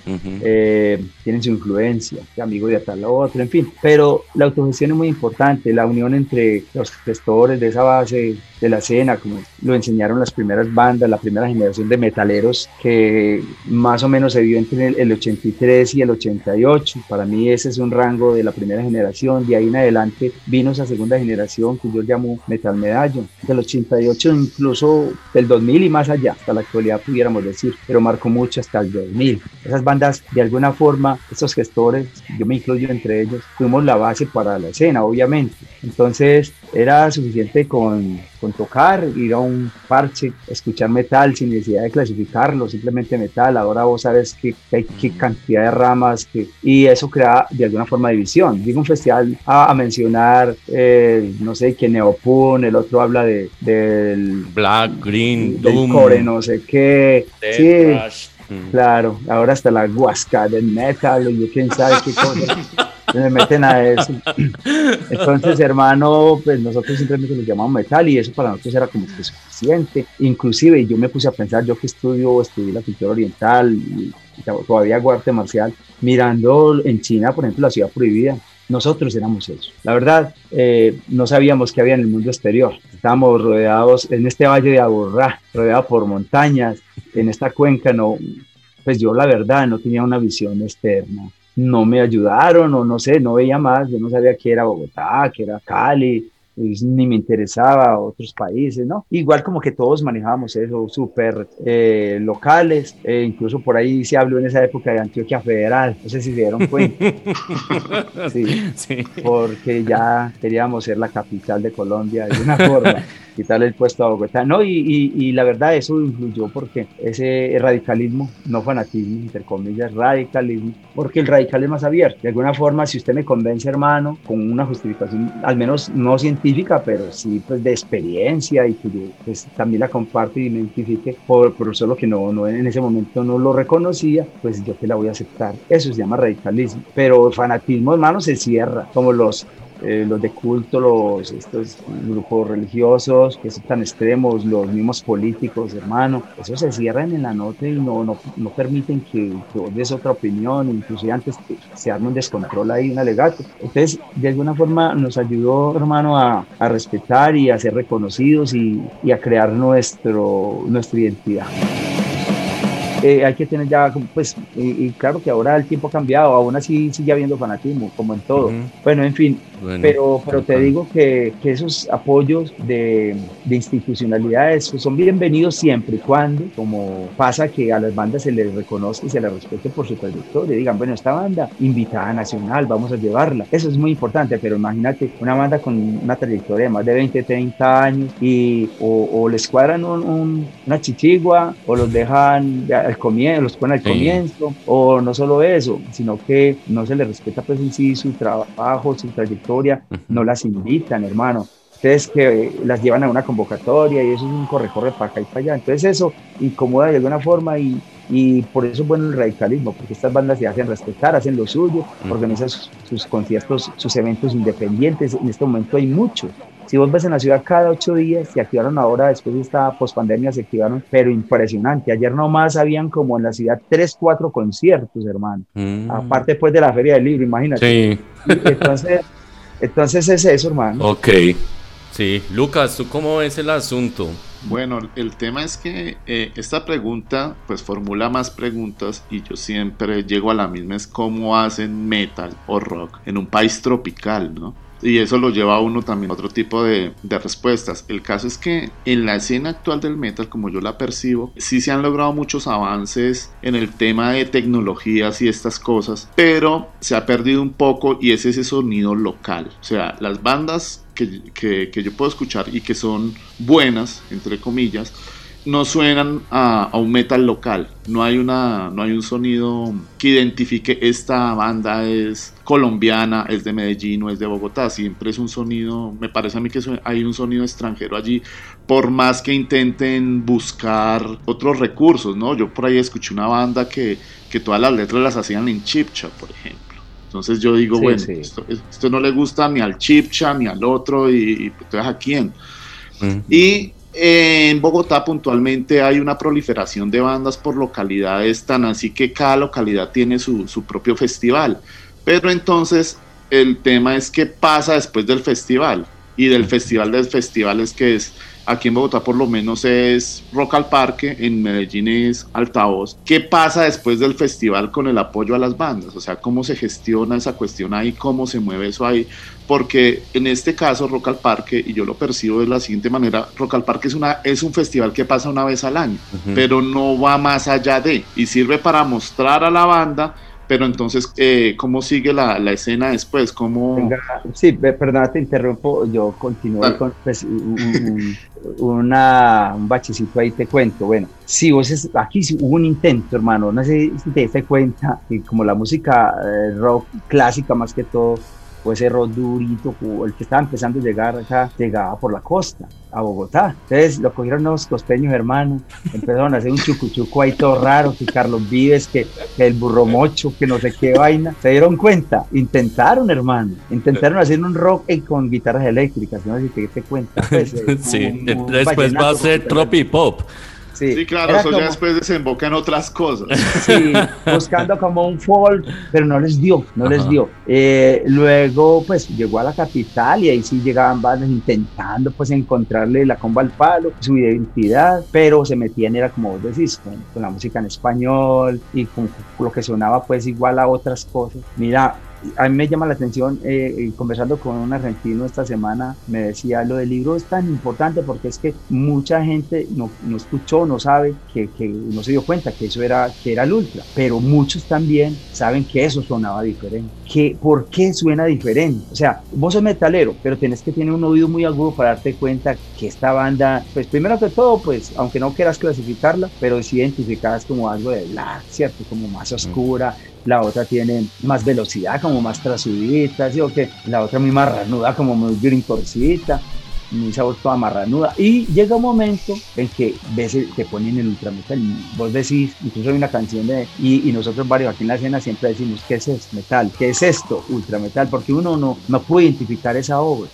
eh, tienen su influencia, amigo de tal otro, en fin. Pero la autogestión es muy importante, la unión entre los gestores de esa base de la escena, como lo enseñaron las primeras bandas, la primera generación de metaleros que más o menos se vio entre el 83 y el 88. Para mí ese es un rango de la primera generación, de ahí en adelante vino esa segunda generación que yo llamo Metal Medallo, del 88 incluso del 2000 y más allá, hasta la actualidad pudiéramos decir, pero marcó mucho hasta el 2000. Esas bandas, de alguna forma, estos gestores, yo me incluyo entre ellos, fuimos la base para la escena, obviamente. Entonces era suficiente con, con tocar, ir a un parche, escuchar metal sin necesidad de clasificarlo, simplemente metal. Ahora vos sabes que hay qué cantidad de ramas que, y eso crea de alguna forma división. Digo un festival a, mencionar, eh, no sé, que Neopun, el otro habla de, del Black, Green, del core, no sé qué. sí, Claro, ahora hasta la guasca del metal, yo quién sabe qué cosa. me meten a eso. Entonces, hermano, pues nosotros simplemente nos llamamos metal y eso para nosotros era como que suficiente. Inclusive yo me puse a pensar, yo que estudio, estudié la cultura oriental y, todavía hago arte marcial, mirando en China, por ejemplo, la ciudad prohibida, nosotros éramos eso. La verdad, eh, no sabíamos qué había en el mundo exterior. Estábamos rodeados en este valle de Aburrá, rodeado por montañas, en esta cuenca, no, pues yo la verdad no tenía una visión externa no me ayudaron o no sé, no veía más, yo no sabía que era Bogotá, que era Cali, pues, ni me interesaba otros países, ¿no? Igual como que todos manejábamos eso, súper eh, locales, eh, incluso por ahí se habló en esa época de Antioquia Federal, no sé si se dieron cuenta. sí, sí. Porque ya queríamos ser la capital de Colombia de una forma quitarle el puesto a Bogotá. No, y, y, la verdad eso influyó porque ese radicalismo, no fanatismo, entre comillas, radicalismo, porque el radicalismo es más abierto. De alguna forma, si usted me convence, hermano, con una justificación, al menos no científica, pero sí pues de experiencia y que yo pues, también la comparte y me identifique, por, por solo que no, no en ese momento no lo reconocía, pues yo te la voy a aceptar. Eso se llama radicalismo. Pero fanatismo, hermano, se cierra, como los eh, los de culto, los, estos grupos religiosos que son tan extremos, los mismos políticos, hermano, eso se cierran en la nota y no, no, no permiten que, que des otra opinión, inclusive antes se arme un descontrol ahí, un alegato. Entonces, de alguna forma nos ayudó, hermano, a, a respetar y a ser reconocidos y, y a crear nuestro, nuestra identidad. Eh, hay que tener ya, pues, y, claro que ahora el tiempo ha cambiado, aún así sigue habiendo fanatismo, como en todo. Bueno, en fin, pero, pero te digo que, que esos apoyos de, de, institucionalidades pues, son bienvenidos siempre y cuando, como pasa que a las bandas se les reconoce y se les respete por su trayectoria, digan, bueno, esta banda invitada nacional, vamos a llevarla. Eso es muy importante, pero imagínate una banda con una trayectoria de más de 20, 30 años y o, o les cuadran un, una chichigua o los dejan al comienzo, los ponen al comienzo, o no solo eso, sino que no se les respeta pues en sí su trabajo, su trayectoria, no las invitan, hermano. Entonces que las llevan a una convocatoria y eso es un corre-corre para acá y para allá. Entonces eso incomoda de alguna forma y, y por eso es bueno el radicalismo, porque estas bandas se hacen respetar, hacen lo suyo, organizan sus, sus, conciertos, sus eventos independientes. En este momento hay muchos. Si vos ves en la ciudad cada ocho días, se activaron ahora, después de esta pospandemia, se activaron, pero impresionante. Ayer nomás habían como en la ciudad tres, cuatro conciertos, hermano. Mm. Aparte pues de la Feria del Libro, imagínate. Sí. Entonces, entonces es eso, hermano. Ok. Sí, Lucas, ¿tú cómo ves el asunto? Bueno, el tema es que eh, esta pregunta pues formula más preguntas y yo siempre llego a la misma, es cómo hacen metal o rock en un país tropical, ¿no? Y eso lo lleva a uno también a otro tipo de, de, respuestas. El caso es que en la escena actual del metal, como yo la percibo, sí se han logrado muchos avances en el tema de tecnologías y estas cosas, pero se ha perdido un poco y es ese sonido local. O sea, las bandas que, que, que yo puedo escuchar y que son buenas, entre comillas, no suenan a, un metal local. No hay, una, no hay un sonido que identifique esta banda es colombiana, es de Medellín o es de Bogotá. Siempre es un sonido, me parece a mí que hay un sonido extranjero allí, por más que intenten buscar otros recursos, ¿no? Yo por ahí escuché una banda que, que todas las letras las hacían en chipcha, por ejemplo. Entonces yo digo, bueno, Esto, no le gusta ni al chipcha ni al otro, y, entonces a quién. Y en Bogotá puntualmente hay una proliferación de bandas por localidades tan así que cada localidad tiene su, propio festival. Pero entonces el tema es qué pasa después del festival. Y del festival de festivales que es aquí en Bogotá por lo menos es Rock al Parque, en Medellín es Altavoz. ¿Qué pasa después del festival con el apoyo a las bandas? O sea, ¿cómo se gestiona esa cuestión ahí? ¿Cómo se mueve eso ahí? Porque en este caso Rock al Parque, y yo lo percibo de la siguiente manera, Rock al Parque es, una, es un festival que pasa una vez al año, pero no va más allá de, y sirve para mostrar a la banda pero entonces, eh, ¿cómo sigue la, la, escena después? ¿Cómo... sí, perdona, te interrumpo, yo continúo con pues, un, una, un bachecito ahí, te cuento. Bueno, sí, vos es, aquí sí hubo un intento, hermano, no sé si te diste cuenta, que como la música eh, rock clásica más que todo, o ese rock durito, el que estaba empezando a llegar acá, llegaba por la costa, a Bogotá. Entonces lo cogieron los costeños hermanos, empezaron a hacer un chucuchuco ahí todo raro, que Carlos Vives, que, el burro mocho, que no sé qué vaina. Se dieron cuenta, intentaron, hermano, intentaron hacer un rock con guitarras eléctricas, no sé si te diste cuenta. Pues, eh, sí, después va a ser tropipop. Sí, claro, eso ya después desemboca en otras cosas. Sí, buscando como un folk, pero no les dio, no les dio. Eh, luego, pues llegó a la capital y ahí sí llegaban bandas intentando pues encontrarle la comba al palo, su identidad, pero se metían, era como vos decís, con, la música en español y con lo que sonaba pues igual a otras cosas. Mira, a mí me llama la atención, eh, eh, conversando con un argentino esta semana, me decía, lo del libro es tan importante porque es que mucha gente no, no escuchó, no sabe, que, que, no se dio cuenta que eso era, que era el ultra, pero muchos también saben que eso sonaba diferente. Que, ¿Por qué suena diferente? O sea, vos sos metalero, pero tenés que tener un oído muy agudo para darte cuenta que esta banda, pues primero que todo, pues aunque no quieras clasificarla, pero sí identificadas como algo de black, ¿cierto? Como más oscura, la otra tiene más velocidad, como más trasudita, ¿sí? o que la otra muy marranuda, como muy grincorcita, muy sabor toda marranuda. Y llega un momento en que ves, te ponen el ultrametal. Vos decís, incluso hay una canción de, y, y, nosotros varios aquí en la escena siempre decimos, ¿qué es esto? Metal, ¿qué es esto? Ultrametal, porque uno no, no puede identificar esa obra.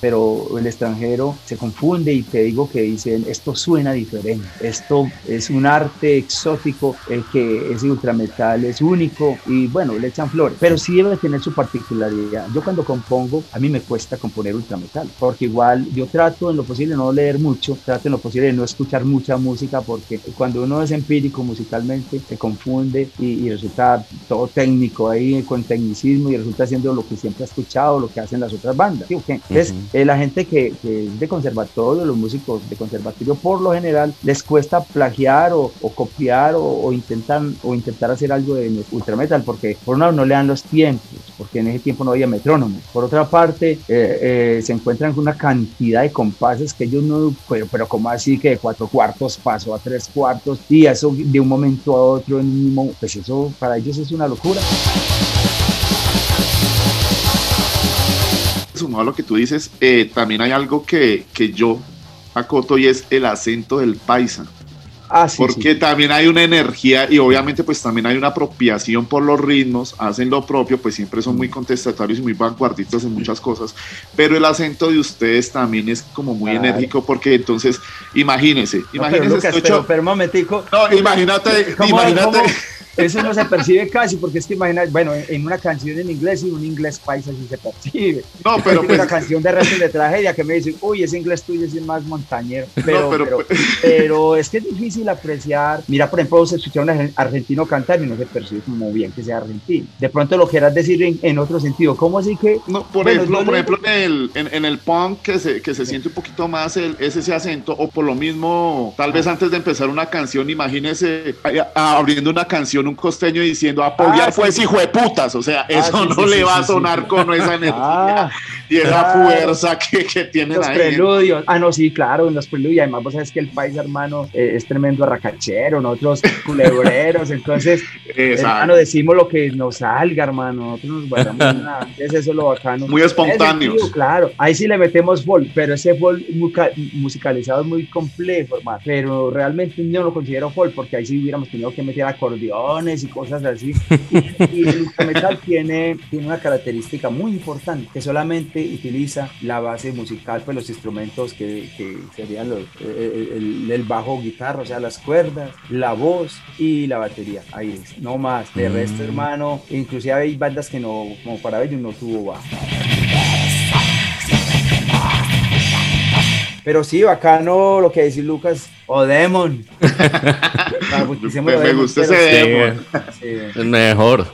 Pero el extranjero se confunde y te digo que dicen, esto suena diferente, esto es un arte exótico, el que ese ultrametal es único y bueno, le echan flores, pero sí debe tener su particularidad. Yo cuando compongo, a mí me cuesta componer ultrametal, porque igual yo trato en lo posible no leer mucho, trato en lo posible no escuchar mucha música, porque cuando uno es empírico musicalmente se confunde y, resulta todo técnico ahí con tecnicismo y resulta siendo lo que siempre ha escuchado, lo que hacen las otras bandas. ¿sí? Eh, la gente que, es de conservatorio, los músicos de conservatorio, por lo general les cuesta plagiar o, copiar o, intentan, o intentar hacer algo de ultrametal, porque por un lado no le dan los tiempos, porque en ese tiempo no había metrónomo. Por otra parte, eh, eh, se encuentran con una cantidad de compases que ellos no, pero, pero como así que de cuatro cuartos pasó a tres cuartos y eso de un momento a otro, en mismo, pues eso para ellos es una locura. Sumado a lo que tú dices, eh, también hay algo que, que yo acoto y es el acento del paisa. Ah, sí, porque también hay una energía y obviamente pues también hay una apropiación por los ritmos, hacen lo propio, pues siempre son muy contestatarios y muy vanguardistas en muchas cosas, pero el acento de ustedes también es como muy enérgico porque entonces imagínense, imagínense. pero, pero, un momentico. No, imagínate, imagínate. Eso no se percibe casi, porque es que imagina, bueno, en una canción en inglés y un inglés paisa sí se percibe. No, pero pues, una canción de resto de tragedia que me dicen, uy, ese inglés tuyo es más montañero. Pero, pero, pues, pero, es que es difícil apreciar. Mira, por ejemplo, se escucha a un argentino cantar y no se percibe como bien que sea argentino. De pronto lo quieras decir en, otro sentido. ¿Cómo así que? No, por ejemplo, por ejemplo en, el, en, el punk que se, que se siente un poquito más el, ese, ese acento, o por lo mismo, tal vez antes de empezar una canción, imagínese abriendo una canción un costeño diciendo apoyar ah, pues hijo de putas, o sea, ah, eso no le va a sonar con esa energía ah, y esa fuerza que, que tienen los preludios, ah no, sí, claro, en los preludios, además vos sabes que el país hermano eh, es tremendo arracachero, nosotros culebreros, entonces hermano decimos lo que nos salga, hermano, nosotros nos guardamos nada, es eso lo bacano. Muy espontáneo. Claro, ahí sí le metemos folk, pero ese folk musicalizado es muy complejo, hermano, pero realmente yo no lo considero folk porque ahí sí hubiéramos tenido que meter acordeón y cosas así. Y, el ultrametal tiene, tiene una característica muy importante, que solamente utiliza la base musical, pues los instrumentos que, que serían los, el, el, bajo guitarra, o sea, las cuerdas, la voz y la batería. Ahí es, no más. De resto, mm. hermano, inclusive hay bandas que no, como para ellos no tuvo bajo. Pero sí, bacano lo que dice Lucas, o Demon. me, gusta ese Demon. Es mejor.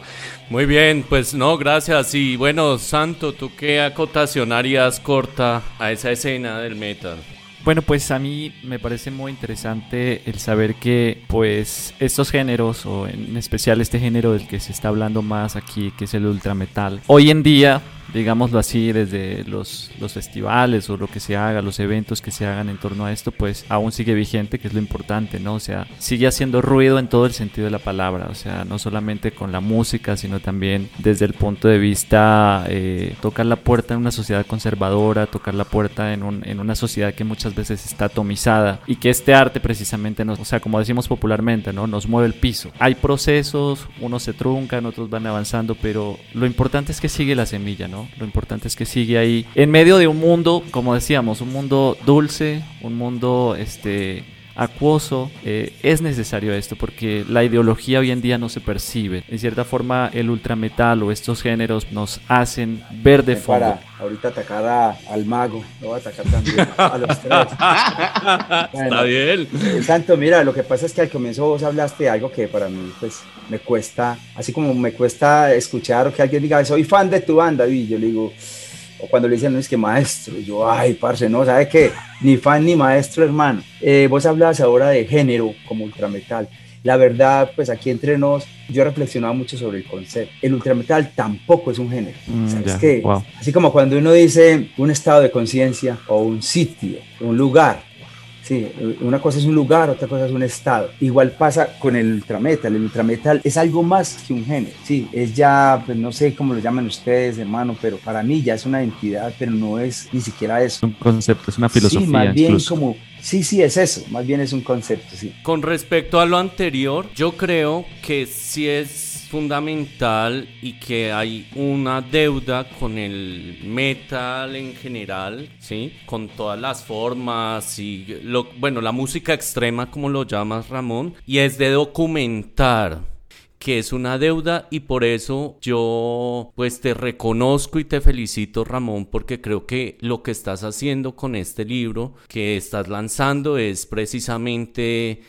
Muy bien, pues no, gracias. Y bueno, Santo, ¿tú qué acotación harías corta a esa escena del metal? Bueno, pues a mí me parece muy interesante el saber que pues estos géneros, o en especial este género del que se está hablando más aquí, que es el ultrametal, hoy en día digámoslo así, desde los, los festivales o lo que se haga, los eventos que se hagan en torno a esto, pues aún sigue vigente, que es lo importante, ¿no? O sea, sigue haciendo ruido en todo el sentido de la palabra, o sea, no solamente con la música, sino también desde el punto de vista eh, tocar la puerta en una sociedad conservadora, tocar la puerta en, un, en una sociedad que muchas veces está atomizada y que este arte precisamente, nos, o sea, como decimos popularmente, ¿no? Nos mueve el piso. Hay procesos, unos se truncan, otros van avanzando, pero lo importante es que sigue la semilla, ¿no? Lo importante es que sigue ahí. En medio de un mundo, como decíamos, un mundo dulce, un mundo este acuoso, eh, es necesario esto porque la ideología hoy en día no se percibe. En cierta forma, el ultrametal o estos géneros nos hacen ver de fondo. Para ahorita atacar al mago, lo voy a atacar también a los tres. Está bien. Eh, Santo, mira, lo que pasa es que al comienzo vos hablaste de algo que para mí, pues, me cuesta, así como me cuesta escuchar o que alguien diga, soy fan de tu banda, y yo le digo, o cuando le dicen, no es que maestro, yo, ay, parce, no, ¿sabe qué? Ni fan ni maestro, hermano. Eh, vos hablabas ahora de género como ultrametal. La verdad, pues aquí entre nos, yo he reflexionado mucho sobre el concepto. El ultrametal tampoco es un género. Mm, ¿Sabes qué? Así como cuando uno dice un estado de conciencia o un sitio, un lugar, Sí, una cosa es un lugar, otra cosa es un estado. Igual pasa con el ultrametal. El ultrametal es algo más que un género. Sí, es ya, pues no sé cómo lo llaman ustedes, hermano, pero para mí ya es una entidad, pero no es ni siquiera eso. Es un concepto, es una filosofía. Sí, más bien como Sí, sí, es eso, más bien es un concepto, sí. Con respecto a lo anterior, yo creo que sí es fundamental y que hay una deuda con el metal en general, ¿sí? Con todas las formas y lo, bueno, la música extrema como lo llamas Ramón, y es de documentar que es una deuda y por eso yo pues te reconozco y te felicito Ramón porque creo que lo que estás haciendo con este libro que estás lanzando es precisamente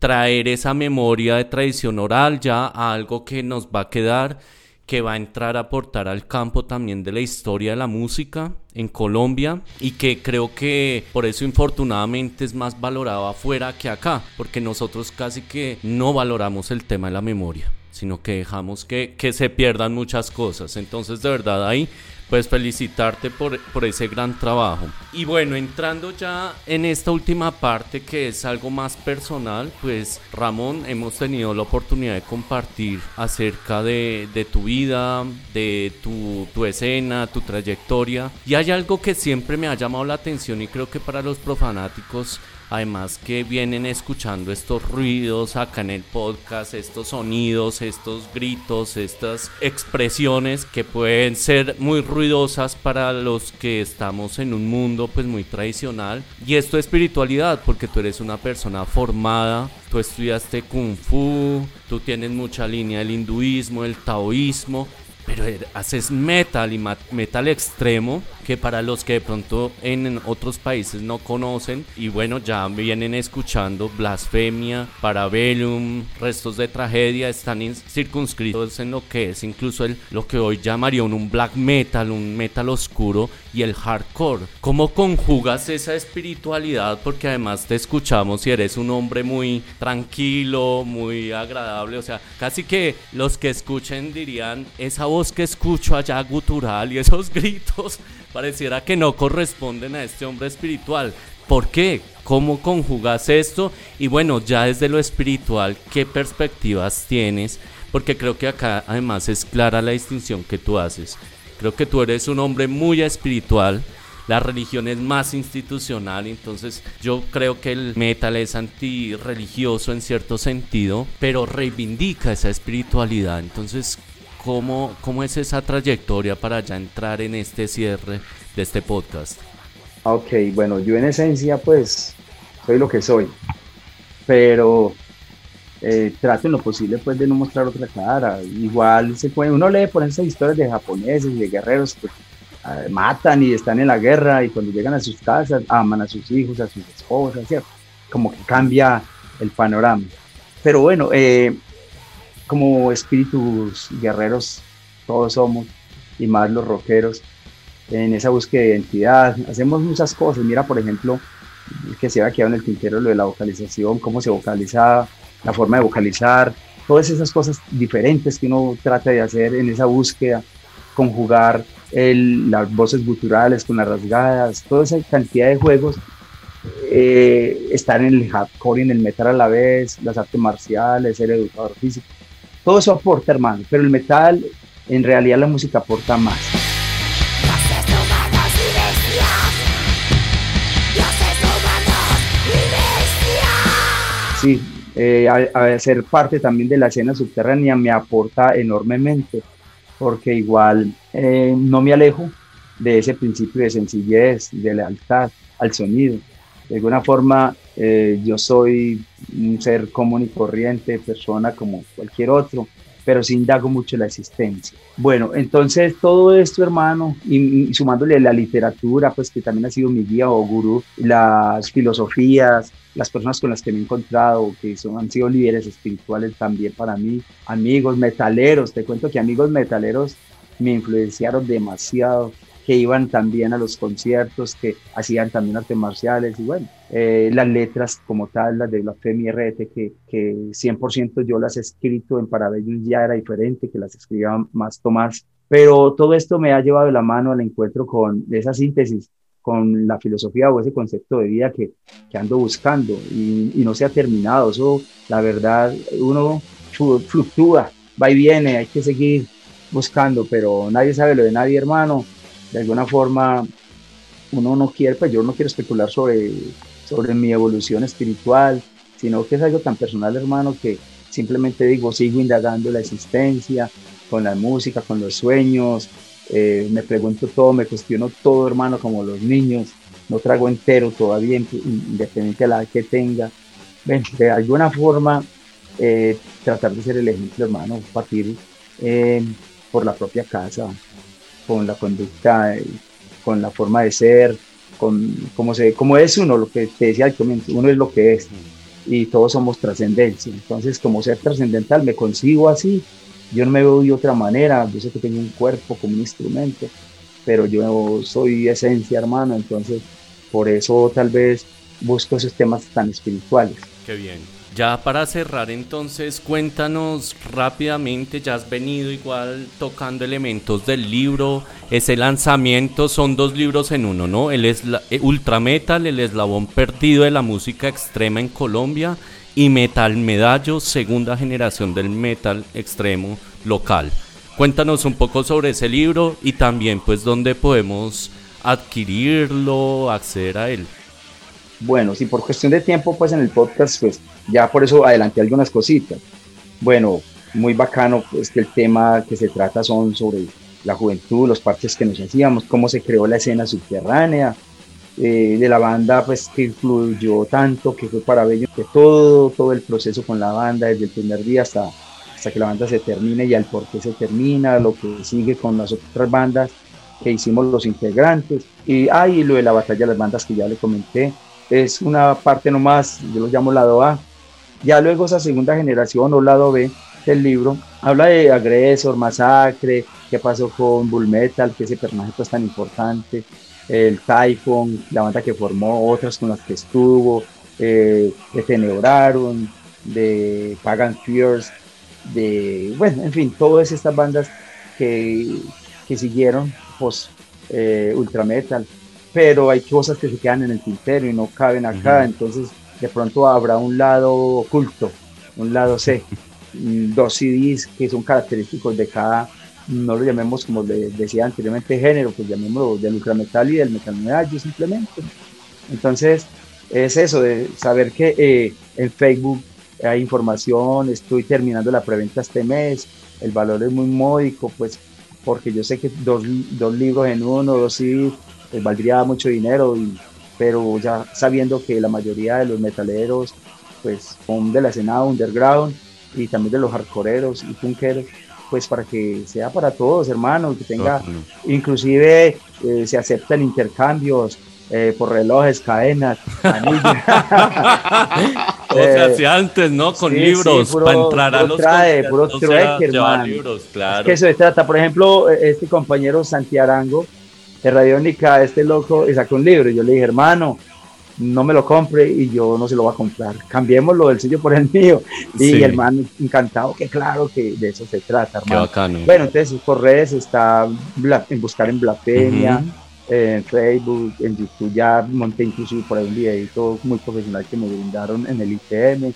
traer esa memoria de tradición oral ya a algo que nos va a quedar, que va a entrar a aportar al campo también de la historia de la música en Colombia y que creo que por eso infortunadamente es más valorado afuera que acá, porque nosotros casi que no valoramos el tema de la memoria sino que dejamos que, que se pierdan muchas cosas. Entonces, de verdad, ahí pues felicitarte por, por, ese gran trabajo. Y bueno, entrando ya en esta última parte que es algo más personal, pues Ramón, hemos tenido la oportunidad de compartir acerca de, de tu vida, de tu, tu, escena, tu trayectoria. Y hay algo que siempre me ha llamado la atención y creo que para los profanáticos Además que vienen escuchando estos ruidos acá en el podcast, estos sonidos, estos gritos, estas expresiones que pueden ser muy ruidosas para los que estamos en un mundo pues muy tradicional. Y esto es espiritualidad porque tú eres una persona formada, tú estudiaste kung fu, tú tienes mucha línea del hinduismo, el taoísmo pero haces metal y metal extremo que para los que de pronto en otros países no conocen y bueno ya vienen escuchando blasfemia, parabellum, restos de tragedia están circunscritos en lo que es incluso el, lo que hoy llamaría un black metal, un metal oscuro y el hardcore. ¿Cómo conjugas esa espiritualidad? Porque además te escuchamos y eres un hombre muy tranquilo, muy agradable, o sea, casi que los que escuchen dirían esa voz que escucho allá gutural y esos gritos pareciera que no corresponden a este hombre espiritual. ¿Por qué? ¿Cómo conjugas esto? Y bueno, ya desde lo espiritual, ¿qué perspectivas tienes? Porque creo que acá además es clara la distinción que tú haces. Creo que tú eres un hombre muy espiritual, la religión es más institucional, entonces yo creo que el metal es antirreligioso en cierto sentido, pero reivindica esa espiritualidad. Entonces, ¿cómo, cómo es esa trayectoria para ya entrar en este cierre de este podcast? Ok, bueno, yo en esencia pues soy lo que soy, pero eh, trato en lo posible pues de no mostrar otra cara. Igual se puede, uno lee por esas historias de japoneses y de guerreros que ah, matan y están en la guerra y cuando llegan a sus casas aman a sus hijos, a sus esposas, ¿cierto? Como que cambia el panorama. Pero bueno, eh, como espíritus guerreros todos somos y más los rockeros en esa búsqueda de identidad. Hacemos muchas cosas. Mira, por ejemplo, que se había quedado en el tintero lo de la vocalización, cómo se vocalizaba, la forma de vocalizar, todas esas cosas diferentes que uno trata de hacer en esa búsqueda, conjugar el, las voces guturales con las rasgadas, toda esa cantidad de juegos, eh, estar en el hardcore y en el metal a la vez, las artes marciales, ser educador físico, todo eso aporta, hermano, pero el metal, en realidad la música aporta más. Sí, eh, a, ser parte también de la escena subterránea me aporta enormemente, porque igual eh, no me alejo de ese principio de sencillez, de lealtad al sonido. De alguna forma, eh, yo soy un ser común y corriente, persona como cualquier otro, pero sí indago mucho la existencia. Bueno, entonces todo esto, hermano, y, sumándole la literatura, pues que también ha sido mi guía o gurú, las filosofías, las personas con las que me he encontrado, que son, han sido líderes espirituales también para mí, amigos metaleros, te cuento que amigos metaleros me influenciaron demasiado que iban también a los conciertos, que hacían también artes marciales y bueno, eh, las letras como tal, las de la Femi RT, que, que 100% yo las he escrito en Parabellum ya era diferente, que las escribía más Tomás, pero todo esto me ha llevado de la mano al encuentro con esa síntesis con la filosofía o ese concepto de vida que, que ando buscando y, y, no se ha terminado. Eso, la verdad, uno fluctúa, va y viene, hay que seguir buscando, pero nadie sabe lo de nadie, hermano de alguna forma uno no quiere, pues yo no quiero especular sobre, sobre mi evolución espiritual, sino que es algo tan personal, hermano, que simplemente digo, sigo indagando la existencia, con la música, con los sueños, eh, me pregunto todo, me cuestiono todo, hermano, como los niños, no trago entero todavía, independiente de la edad que tenga. de alguna forma, eh, tratar de ser el ejemplo, hermano, partir eh, por la propia casa, con la conducta, con la forma de ser, con cómo, se, cómo es uno, lo que te decía uno es lo que es y todos somos trascendencia. Entonces, como ser trascendental, me consigo así, yo no me veo de otra manera, yo sé que tengo un cuerpo como un instrumento, pero yo soy esencia, hermano, entonces por eso tal vez busco esos temas tan espirituales. Qué bien. Ya para cerrar entonces, cuéntanos rápidamente, ya has venido igual tocando elementos del libro, ese lanzamiento son dos libros en uno, ¿no? El es eh, Ultra Metal, el eslabón perdido de la música extrema en Colombia y Metal Medallo, segunda generación del metal extremo local. Cuéntanos un poco sobre ese libro y también pues dónde podemos adquirirlo, acceder a él. Bueno, si por cuestión de tiempo, pues en el podcast, pues ya por eso adelanté algunas cositas. Bueno, muy bacano, pues que el tema que se trata son sobre la juventud, los parches que nos hacíamos, cómo se creó la escena subterránea, eh, de la banda, pues que influyó tanto, que fue para bello, que todo, todo el proceso con la banda, desde el primer día hasta, hasta que la banda se termine y al por qué se termina, lo que sigue con las otras bandas que hicimos los integrantes, y, ah, y lo de la batalla de las bandas que ya le comenté, es una parte nomás, yo lo llamo lado A. Ya luego esa segunda generación o lado B del libro habla de Agresor, Masacre, qué pasó con Bull Metal, que ese personaje pues tan importante, el Typhon, la banda que formó, otras con las que estuvo, eh, de Tenebraron, de Pagan Fears, de, bueno, en fin, todas estas bandas que, que siguieron post eh, Ultra Metal. Pero hay cosas que se quedan en el tintero y no caben acá, entonces de pronto habrá un lado oculto, un lado C, dos CDs que son característicos de cada, no lo llamemos como decía anteriormente género, pues llamémoslo del ultrametal y del metal medallo simplemente. Entonces, es eso, de saber que eh, en Facebook hay información, estoy terminando la preventa este mes, el valor es muy módico, pues porque yo sé que dos, dos libros en uno, dos CDs, pues, valdría mucho dinero, pero ya sabiendo que la mayoría de los metaleros pues son de la escena underground y también de los hardcoreeros y punkeros, pues para que sea para todos, hermanos, que tenga, inclusive eh, se aceptan intercambios eh, por relojes, cadenas, anillos. o sea, si antes, ¿no? Con libros, para entrar a los trae, puro tracker, libros, claro. Es que eso se trata, por ejemplo, este compañero Santiago de Radiónica, este loco, y sacó un libro, y yo le dije, hermano, no me lo compre y yo no se lo voy a comprar. Cambiémoslo del suyo por el mío. Y el hermano encantado, que claro que de eso se trata, hermano. Bueno, entonces por redes está en buscar en Blasfemia, en Facebook, en YouTube ya monté inclusive por ahí un videito muy profesional que me brindaron en el ITM.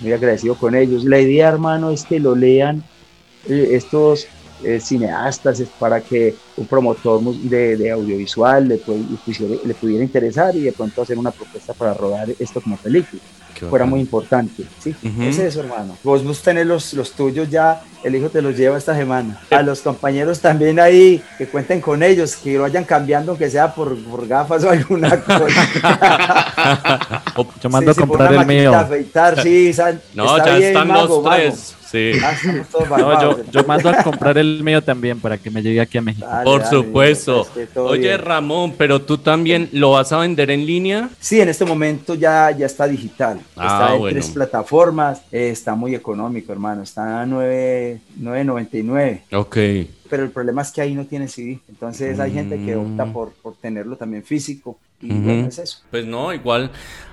Muy agradecido con ellos. La idea, hermano, es que lo lean eh, estos eh, cineastas, es para que un promotor de, audiovisual le, le, pudiera interesar y de pronto hacer una propuesta para rodar esto como película. Fuera muy importante. ¿sí? Es eso, hermano. Vos, vos tenés los, los tuyos ya, el hijo te los lleva esta semana. A los compañeros también ahí, que cuenten con ellos, que lo vayan cambiando, que sea por, por gafas o alguna cosa. Yo mando a comprar el mío. Afeitar, sí, no, ya están los tres. Sí. Ah, yo, mando a comprar el mío también para que me llegue aquí a México. Por supuesto. Oye, Ramón, pero tú también lo vas a vender en línea? Sí, en este momento ya, ya está digital. Ah, está en tres plataformas. está muy económico, hermano. Está a 9.99. Ok pero el problema es que ahí no tiene CD. Entonces hay gente que opta mm. por, por tenerlo también físico. Y bueno, es eso. Pues no, igual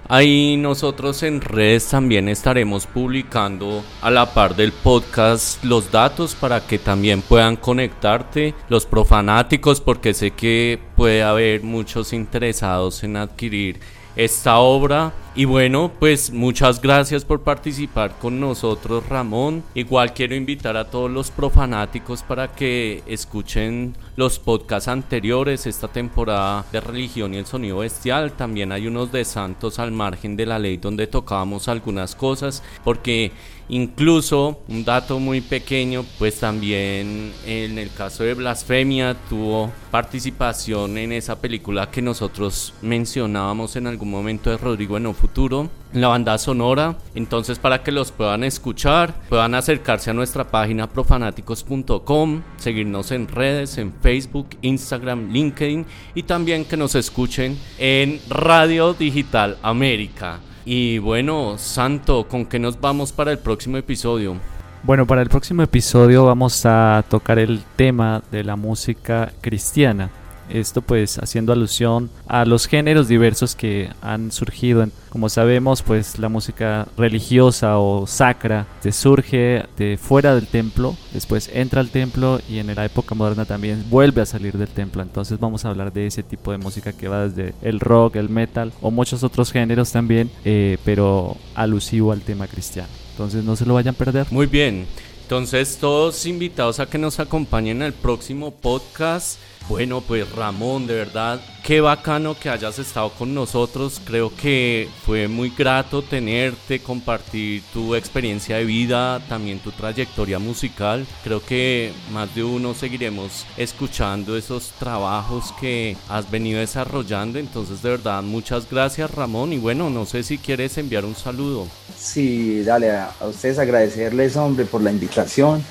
ahí nosotros en redes también estaremos publicando a la par del podcast los datos para que también puedan conectarte los profanáticos porque sé que puede haber muchos interesados en adquirir esta obra. Y bueno, pues muchas gracias por participar con nosotros, Ramón. Igual quiero invitar a todos los profanáticos para que escuchen los podcasts anteriores, esta temporada de religión y el sonido bestial. También hay unos de santos al margen de la ley donde tocábamos algunas cosas, porque incluso un dato muy pequeño, pues también en el caso de blasfemia tuvo participación en esa película que nosotros mencionábamos en algún momento de Rodrigo en un futuro la banda sonora. Entonces, para que los puedan escuchar, puedan acercarse a nuestra página profanáticos.com, seguirnos en redes, en Facebook, Instagram, LinkedIn y también que nos escuchen en Radio Digital América. Y bueno, Santo, ¿con qué nos vamos para el próximo episodio? Bueno, para el próximo episodio vamos a tocar el tema de la música cristiana. Esto pues haciendo alusión a los géneros diversos que han surgido. Como sabemos pues la música religiosa o sacra se surge de fuera del templo, después entra al templo y en la época moderna también vuelve a salir del templo. Entonces vamos a hablar de ese tipo de música que va desde el rock, el metal o muchos otros géneros también, eh, pero alusivo al tema cristiano. Entonces no se lo vayan a perder. Muy bien. Entonces todos invitados a que nos acompañen al próximo podcast. Bueno, pues Ramón, de verdad, qué bacano que hayas estado con nosotros. Creo que fue muy grato tenerte, compartir tu experiencia de vida, también tu trayectoria musical. Creo que más de uno seguiremos escuchando esos trabajos que has venido desarrollando. Entonces, de verdad, muchas gracias Ramón. Y bueno, no sé si quieres enviar un saludo. Sí, dale, a, ustedes agradecerles, hombre, por la invitación.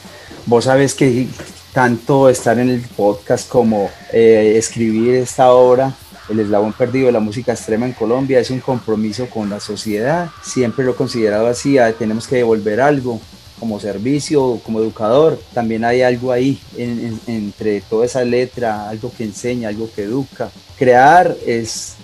Vos sabes que tanto estar en el podcast como eh, escribir esta obra, El eslabón perdido de la música extrema en Colombia, es un compromiso con la sociedad. Siempre lo he considerado así, ah, tenemos que devolver algo como servicio, como educador. También hay algo ahí entre toda esa letra, algo que enseña, algo que educa. Crear es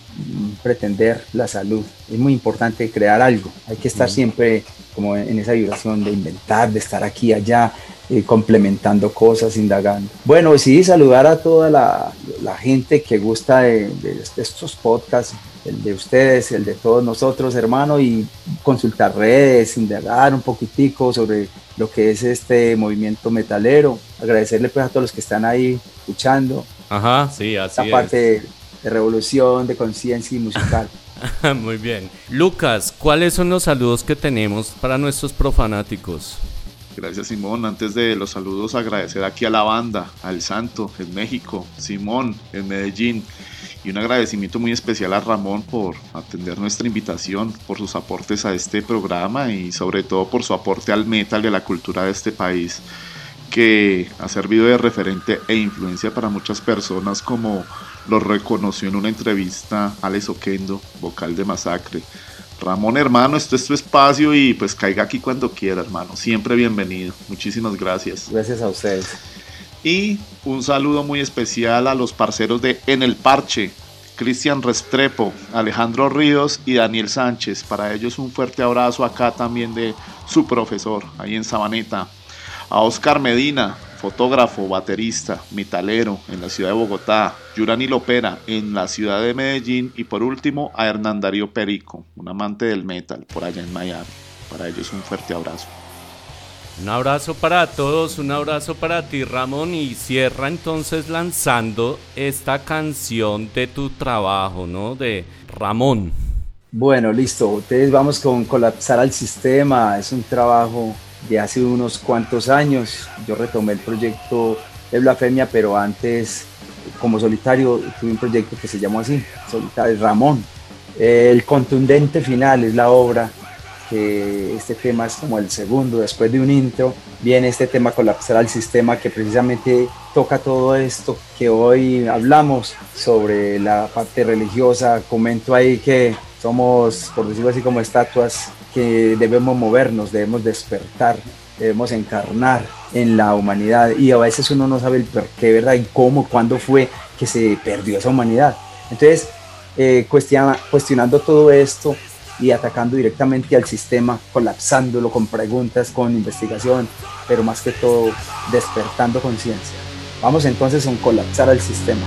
pretender la salud. Es muy importante crear algo. Hay que estar siempre como en esa vibración de inventar, de estar aquí, allá, complementando cosas, indagando. Bueno, sí, saludar a toda la, gente que gusta de, estos podcasts, el de ustedes, el de todos nosotros, hermano, y consultar redes, indagar un poquitico sobre lo que es este movimiento metalero. agradecerle pues a todos los que están ahí escuchando. Ajá, sí, así esta parte de revolución, de conciencia y musical. Muy bien. Lucas, ¿cuáles son los saludos que tenemos para nuestros profanáticos? Gracias Simón. Antes de los saludos agradecer aquí a la banda, al Santo en México, Simón en Medellín y un agradecimiento muy especial a Ramón por atender nuestra invitación, por sus aportes a este programa y sobre todo por su aporte al metal y a la cultura de este país que ha servido de referente e influencia para muchas personas como lo reconoció en una entrevista Alex Oquendo, vocal de Masacre. Ramón, hermano, esto es tu espacio y pues caiga aquí cuando quiera, hermano. Siempre bienvenido. Muchísimas gracias. Gracias a ustedes. Y un saludo muy especial a los parceros de En el Parche, Cristian Restrepo, Alejandro Ríos y Daniel Sánchez. Para ellos un fuerte abrazo acá también de su profesor, ahí en Sabaneta. A Oscar Medina, fotógrafo, baterista, metalero en la ciudad de Bogotá, Yurani Lopera en la ciudad de Medellín y por último a Hernán Darío Perico, un amante del metal por allá en Miami. Para ellos un fuerte abrazo. Un abrazo para todos, un abrazo para ti Ramón y cierra entonces lanzando esta canción de tu trabajo, ¿no? De Ramón. Bueno, listo, ustedes vamos con colapsar al sistema, es un trabajo de hace unos cuantos años. Yo retomé el proyecto de Blasfemia, pero antes como solitario tuve un proyecto que se llamó así, Solitario Ramón. El contundente final es la obra, que este tema es como el segundo, después de un intro, viene este tema colapsar al sistema que precisamente toca todo esto que hoy hablamos sobre la parte religiosa. Comento ahí que somos, por decirlo así, como estatuas que debemos movernos, debemos despertar, debemos encarnar en la humanidad y a veces uno no sabe el por qué, ¿verdad? Y cómo, cuándo fue que se perdió esa humanidad. Entonces, eh, cuestionando todo esto y atacando directamente al sistema, colapsándolo con preguntas, con investigación, pero más que todo despertando conciencia. Vamos entonces a colapsar al sistema.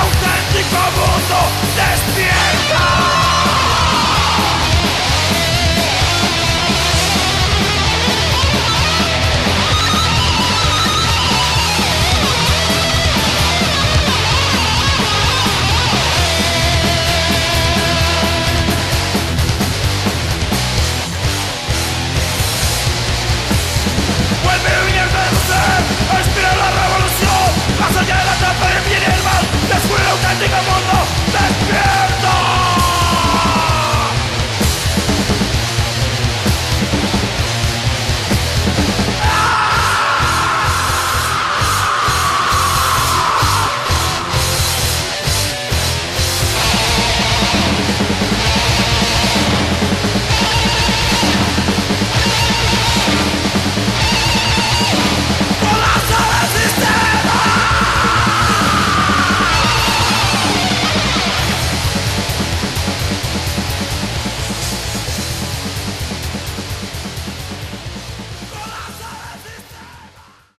auténtico mundo despierta. Aspira la revolución, más allá de la trampa viene el mal descuero que tenga mundo